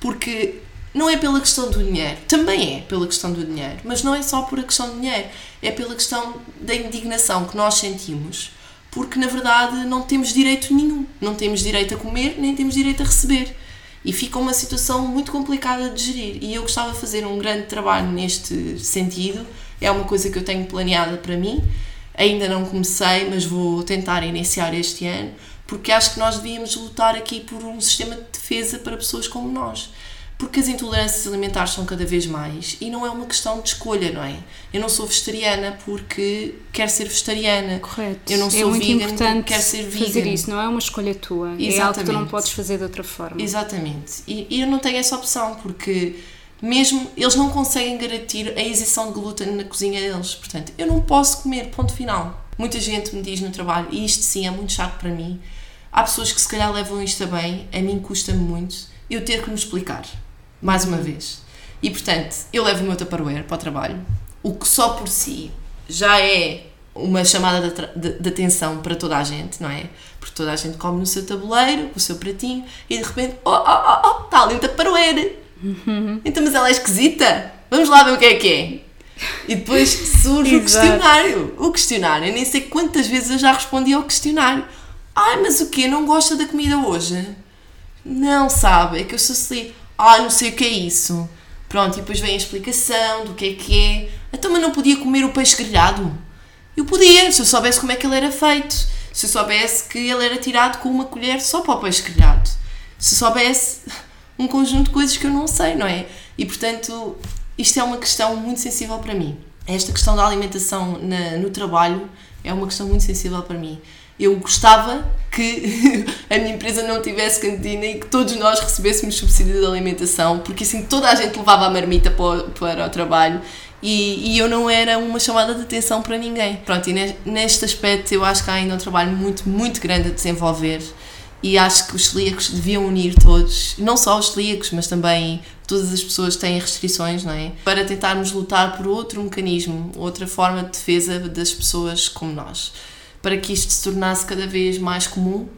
porque não é pela questão do dinheiro, também é pela questão do dinheiro, mas não é só por a questão do dinheiro, é pela questão da indignação que nós sentimos, porque na verdade não temos direito nenhum, não temos direito a comer, nem temos direito a receber. E fica uma situação muito complicada de gerir. E eu gostava de fazer um grande trabalho neste sentido, é uma coisa que eu tenho planeada para mim. Ainda não comecei, mas vou tentar iniciar este ano, porque acho que nós devíamos lutar aqui por um sistema de defesa para pessoas como nós porque as intolerâncias alimentares são cada vez mais e não é uma questão de escolha, não é? Eu não sou vegetariana porque quero ser vegetariana. Correto. Eu não é sou muito vegan porque importante quero ser vegan. fazer isso, não é uma escolha tua. É algo que tu não Exatamente. podes fazer de outra forma. Exatamente. E, e eu não tenho essa opção porque mesmo eles não conseguem garantir a isenção de glúten na cozinha deles. Portanto, eu não posso comer, ponto final. Muita gente me diz no trabalho, e isto sim é muito chato para mim. Há pessoas que se calhar levam isto a bem, a mim custa-me muito eu ter que me explicar, mais uma vez. E portanto, eu levo o meu Tupperware para o trabalho, o que só por si já é uma chamada de, de atenção para toda a gente, não é? Porque toda a gente come no seu tabuleiro, com o seu pratinho, e de repente, oh, oh, oh, oh, está ali o Tupperware. Então, mas ela é esquisita. Vamos lá ver o que é que é. E depois surge o questionário. O questionário, eu nem sei quantas vezes eu já respondi ao questionário. Ai, mas o quê? Não gosta da comida hoje? Não, sabe? É que eu sou assim. Ai, não sei o que é isso. Pronto, e depois vem a explicação do que é que é. Então, mas não podia comer o peixe grelhado? Eu podia, se eu soubesse como é que ele era feito. Se eu soubesse que ele era tirado com uma colher só para o peixe grelhado. Se eu soubesse um conjunto de coisas que eu não sei, não é? E portanto, isto é uma questão muito sensível para mim. Esta questão da alimentação na- no trabalho é uma questão muito sensível para mim. Eu gostava que a minha empresa não tivesse cantina e que todos nós recebêssemos subsídio de alimentação, porque assim toda a gente levava a marmita para o, para o trabalho e, e eu não era uma chamada de atenção para ninguém. Pronto, e ne- neste aspecto eu acho que há ainda um trabalho muito, muito grande a desenvolver e acho que os celíacos deviam unir todos, não só os celíacos, mas também todas as pessoas que têm restrições, não é? Para tentarmos lutar por outro mecanismo, outra forma de defesa das pessoas como nós, para que isto se tornasse cada vez mais comum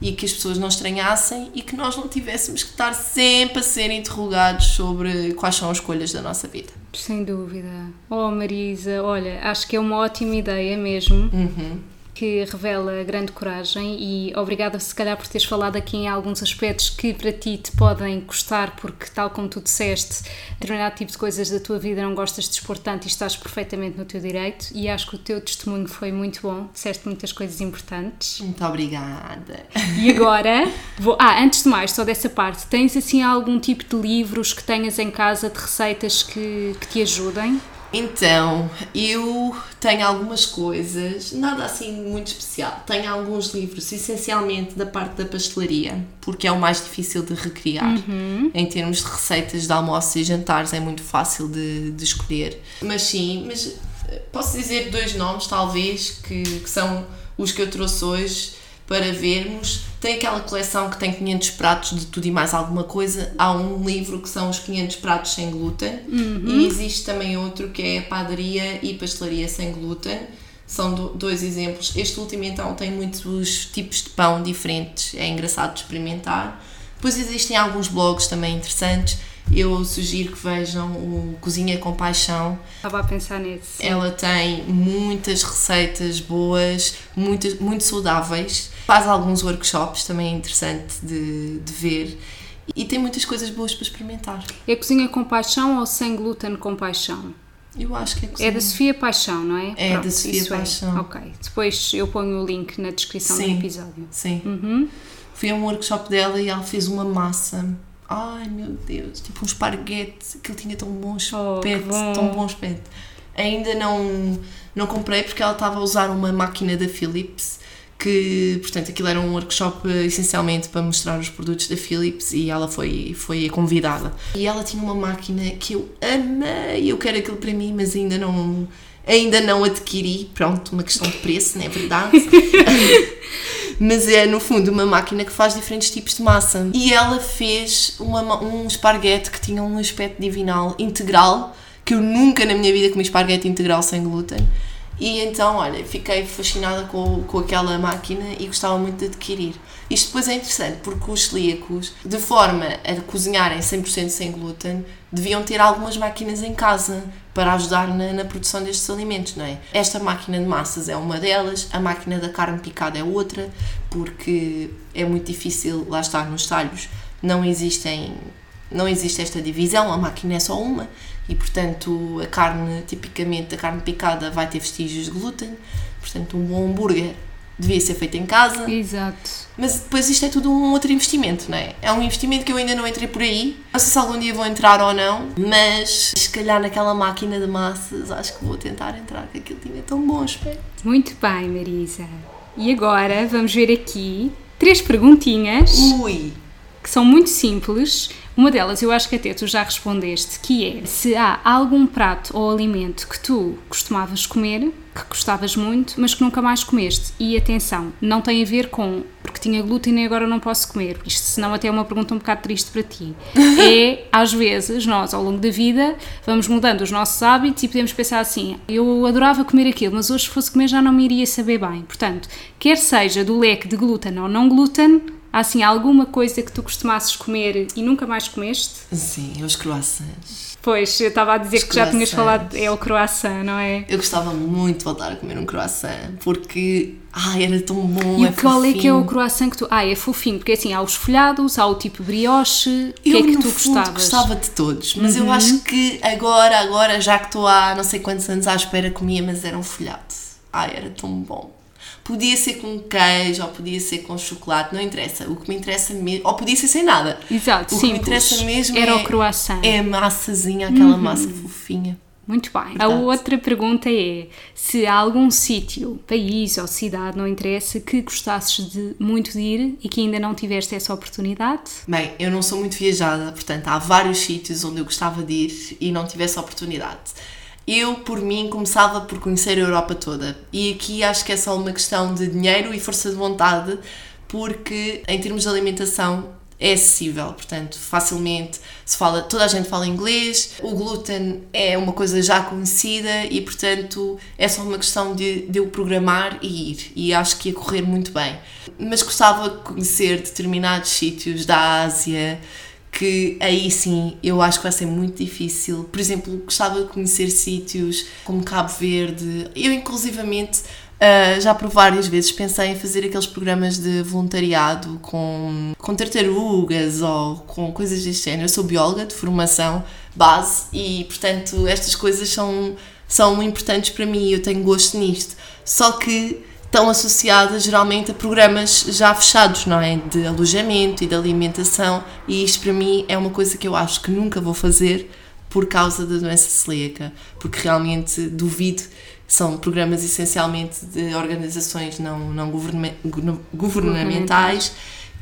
e que as pessoas não estranhassem e que nós não tivéssemos que estar sempre a ser interrogados sobre quais são as escolhas da nossa vida. Sem dúvida. Oh Marisa, olha, acho que é uma ótima ideia mesmo, Uhum. Que revela grande coragem e obrigada se calhar por teres falado aqui em alguns aspectos que para ti te podem custar, porque tal como tu disseste, determinado tipo de coisas da tua vida não gostas de expor tanto e estás perfeitamente no teu direito e acho que o teu testemunho foi muito bom, disseste muitas coisas importantes. Muito obrigada. E agora, vou, ah, antes de mais, só dessa parte, tens assim algum tipo de livros que tenhas em casa de receitas que, que te ajudem? Então, eu tenho algumas coisas, nada assim muito especial. Tenho alguns livros, essencialmente da parte da pastelaria, porque é o mais difícil de recriar. Em termos de receitas de almoços e jantares, é muito fácil de, de escolher. Mas sim, mas eh, posso dizer dois nomes, talvez, que, que são os que eu trouxe hoje para vermos. Tem aquela coleção que tem 500 pratos de tudo e mais alguma coisa. Há um livro que são os 500 pratos sem glúten. E existe também outro que é padaria e pastelaria sem glúten. São do- dois exemplos. Este último, então, tem muitos tipos de pão diferentes. É engraçado de experimentar. Depois existem alguns blogs também interessantes. Eu sugiro que vejam o Cozinha com Paixão. Estava a pensar nesse. Ela tem muitas receitas boas, muito, muito saudáveis. Faz alguns workshops também é interessante de, de ver. E tem muitas coisas boas para experimentar. É cozinha com paixão ou sem glúten com paixão? Eu acho que é É cozinha. da Sofia Paixão, não é? É da Sofia isso Paixão. Ok, depois eu ponho o link na descrição Sim. do episódio. Sim. Uhum. Fui a um workshop dela e ela fez uma massa. Ai meu Deus, tipo um esparguete. Aquilo tinha tão bom Oh, que aspecto, bom. tão bom aspecto. Ainda não, não comprei porque ela estava a usar uma máquina da Philips que, portanto, aquilo era um workshop eh, essencialmente para mostrar os produtos da Philips e ela foi, foi a convidada. E ela tinha uma máquina que eu amei, eu quero aquilo para mim, mas ainda não, ainda não adquiri. Pronto, uma questão de preço, não é verdade? mas é no fundo uma máquina que faz diferentes tipos de massa. E ela fez uma, ma- um esparguete que tinha um aspecto divinal integral, que eu nunca na minha vida comi esparguete integral sem glúten. E então, olha, fiquei fascinada com, com aquela máquina e gostava muito de adquirir. Isto depois é interessante porque os celíacos, de forma a cozinharem 100% sem glúten, deviam ter algumas máquinas em casa para ajudar na, na produção destes alimentos, não é? Esta máquina de massas é uma delas, a máquina da carne picada é outra, porque é muito difícil, lá estar nos talhos, não existem não existe esta divisão, a máquina é só uma e, portanto, a carne, tipicamente, a carne picada vai ter vestígios de glúten. Portanto, um bom hambúrguer devia ser feito em casa. Exato. Mas depois isto é tudo um outro investimento, não é? É um investimento que eu ainda não entrei por aí. Não sei se algum dia vou entrar ou não, mas se calhar naquela máquina de massas acho que vou tentar entrar, que aquilo tinha tão bom aspecto. Muito bem, Marisa. E agora vamos ver aqui três perguntinhas. Ui! Que são muito simples, uma delas eu acho que até tu já respondeste, que é se há algum prato ou alimento que tu costumavas comer, que gostavas muito, mas que nunca mais comeste. E atenção, não tem a ver com porque tinha glúten e agora não posso comer. Isto senão até é uma pergunta um bocado triste para ti. É, às vezes, nós ao longo da vida vamos mudando os nossos hábitos e podemos pensar assim, eu adorava comer aquilo, mas hoje se fosse comer já não me iria saber bem. Portanto, quer seja do leque de glúten ou não glúten, assim alguma coisa que tu costumasses comer e nunca mais comeste? Sim, os croissants. Pois, eu estava a dizer os que já tinhas falado, é o croissant, não é? Eu gostava muito de voltar a comer um croissant, porque, ai, era tão bom, E é qual fofinho. é que é o croissant que tu... Ah, é fofinho, porque assim, há os folhados, há o tipo brioche, o que Eu, é que tu gostavas? Uhum. gostava de todos, mas eu acho que agora, agora, já que estou há não sei quantos anos à espera, comia, mas era um folhado. Ai, era tão bom. Podia ser com queijo, ou podia ser com chocolate, não interessa. O que me interessa mesmo, ou podia ser sem nada. Exato, O que me interessa mesmo Era é, o croissant. é a massazinha, aquela Uhum. massa fofinha. Muito bem. A Verdade. outra pergunta é se há algum sítio, país ou cidade, não interessa, que gostasses de muito de ir e que ainda não tiveste essa oportunidade? Bem, eu não sou muito viajada, portanto, há vários sítios onde eu gostava de ir e não tivesse oportunidade. Eu, por mim, começava por conhecer a Europa toda. E aqui acho que é só uma questão de dinheiro e força de vontade, porque em termos de alimentação é acessível, portanto, facilmente se fala, toda a gente fala inglês, o glúten é uma coisa já conhecida e, portanto, é só uma questão de, de eu programar e ir. E acho que ia correr muito bem. Mas gostava de conhecer determinados sítios da Ásia que aí sim eu acho que vai ser muito difícil. Por exemplo, gostava de conhecer sítios como Cabo Verde. Eu, inclusivamente, ah, já por várias vezes pensei em fazer aqueles programas de voluntariado com, com tartarugas ou com coisas deste género. Eu sou bióloga de formação base e, portanto, estas coisas são, são importantes para mim e eu tenho gosto nisto. Só que estão associadas geralmente a programas já fechados, não é? De alojamento e de alimentação, e isto para mim é uma coisa que eu acho que nunca vou fazer por causa da doença celíaca, porque realmente duvido. São programas essencialmente de organizações não, não governamentais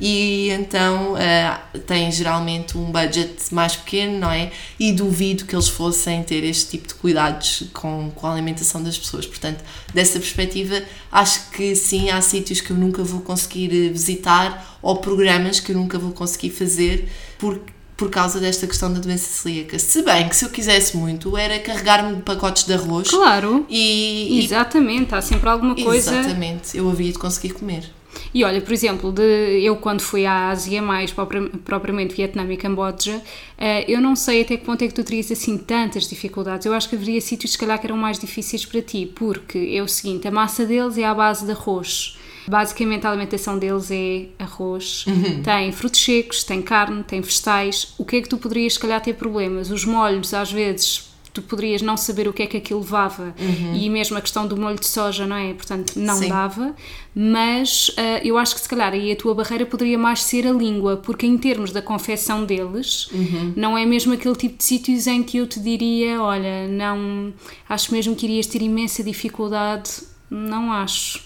e então eh, têm geralmente um budget mais pequeno, não é? E duvido que eles fossem ter este tipo de cuidados com, com a alimentação das pessoas. Portanto, dessa perspectiva, acho que sim, há sítios que eu nunca vou conseguir eh, visitar ou programas que eu nunca vou conseguir fazer por, por causa desta questão da doença celíaca. Se bem que se eu quisesse muito, era carregar-me de pacotes de arroz Claro, e, e exatamente, há sempre alguma coisa. Exatamente, eu havia de conseguir comer. E olha, por exemplo, de, eu quando fui à Ásia, mais propri- propriamente Vietnã e Camboja, eh, eu não sei até que ponto é que tu terias assim tantas dificuldades. Eu acho que haveria sítios, se calhar, que eram mais difíceis para ti, porque é o seguinte: a massa deles é à base de arroz. Basicamente, a alimentação deles é arroz, tem frutos secos, tem carne, tem vegetais. O que é que tu poderias, se calhar, ter problemas? Os molhos, às vezes, tu poderias não saber o que é que aquilo levava e mesmo a questão do molho de soja, não é? Portanto, não Sim. dava, mas ah, eu acho que se calhar aí a tua barreira poderia mais ser a língua, porque em termos da confecção deles, não é mesmo aquele tipo de sítios em que eu te diria, olha, não, acho mesmo que irias ter imensa dificuldade, não acho.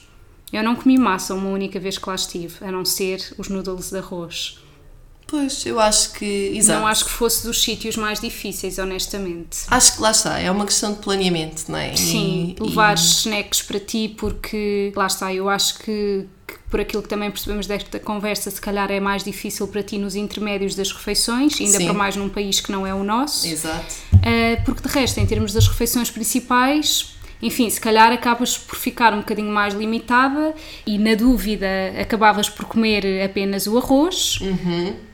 Eu não comi massa uma única vez que lá estive, a não ser os noodles de arroz. Pois, eu acho que. Exato. Não acho que fosse dos sítios mais difíceis, honestamente. Acho que lá está, é uma questão de planeamento, não é? Sim, E- levar e- snacks para ti, porque lá está, eu acho que, que por aquilo que também percebemos desta conversa, se calhar é mais difícil para ti nos intermédios das refeições, ainda Sim. por mais num país que não é o nosso. Exato. Uh, porque de resto, em termos das refeições principais, enfim, se calhar acabas por ficar um bocadinho mais limitada e na dúvida acabavas por comer apenas o arroz,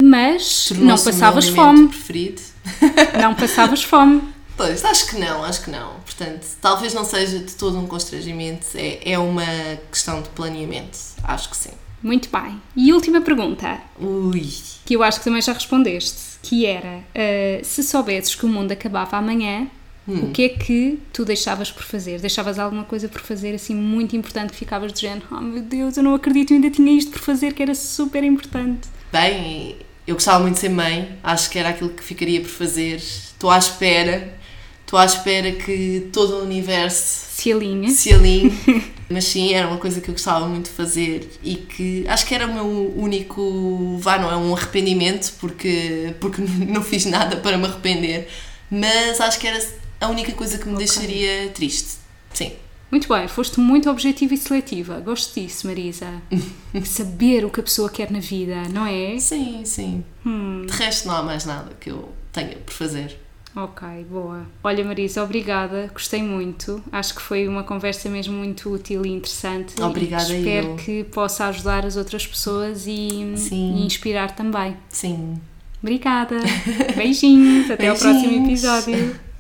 mas não Uhum. Tornou-se o meu passavas fome. preferido. Não passavas fome. Pois, acho que não, acho que não. Portanto, talvez não seja de todo um constrangimento, é, é uma questão de planeamento. Acho que sim. Muito bem. E última pergunta. Ui. que eu acho que também já respondeste, que era uh, se soubesses que o mundo acabava amanhã, o que é que tu deixavas por fazer? Deixavas alguma coisa por fazer assim muito importante que ficavas de género, oh meu Deus, eu não acredito, eu ainda tinha isto por fazer que era super importante. Bem, eu gostava muito de ser mãe, acho que era aquilo que ficaria por fazer. Estou à espera, estou à espera que todo o universo Se alinhe. se alinhe. Mas sim, era uma coisa que eu gostava muito de fazer e que acho que era o meu único, vá, não é um arrependimento, porque, porque não fiz nada para me arrepender, mas acho que era a única coisa que me Ok. deixaria triste. Sim. Muito bem, foste muito objetiva e seletiva. Gosto disso, Marisa. Saber o que a pessoa quer na vida, não é? Sim, sim. Hum, De resto, não há mais nada que eu tenha por fazer. ok, boa. Olha, Marisa, obrigada, gostei muito. Acho que foi uma conversa mesmo muito útil e interessante. Obrigada, e espero eu. que possa ajudar as outras pessoas e, e inspirar também. Sim. Obrigada. Beijinhos, até ao próximo Beijinhos. episódio.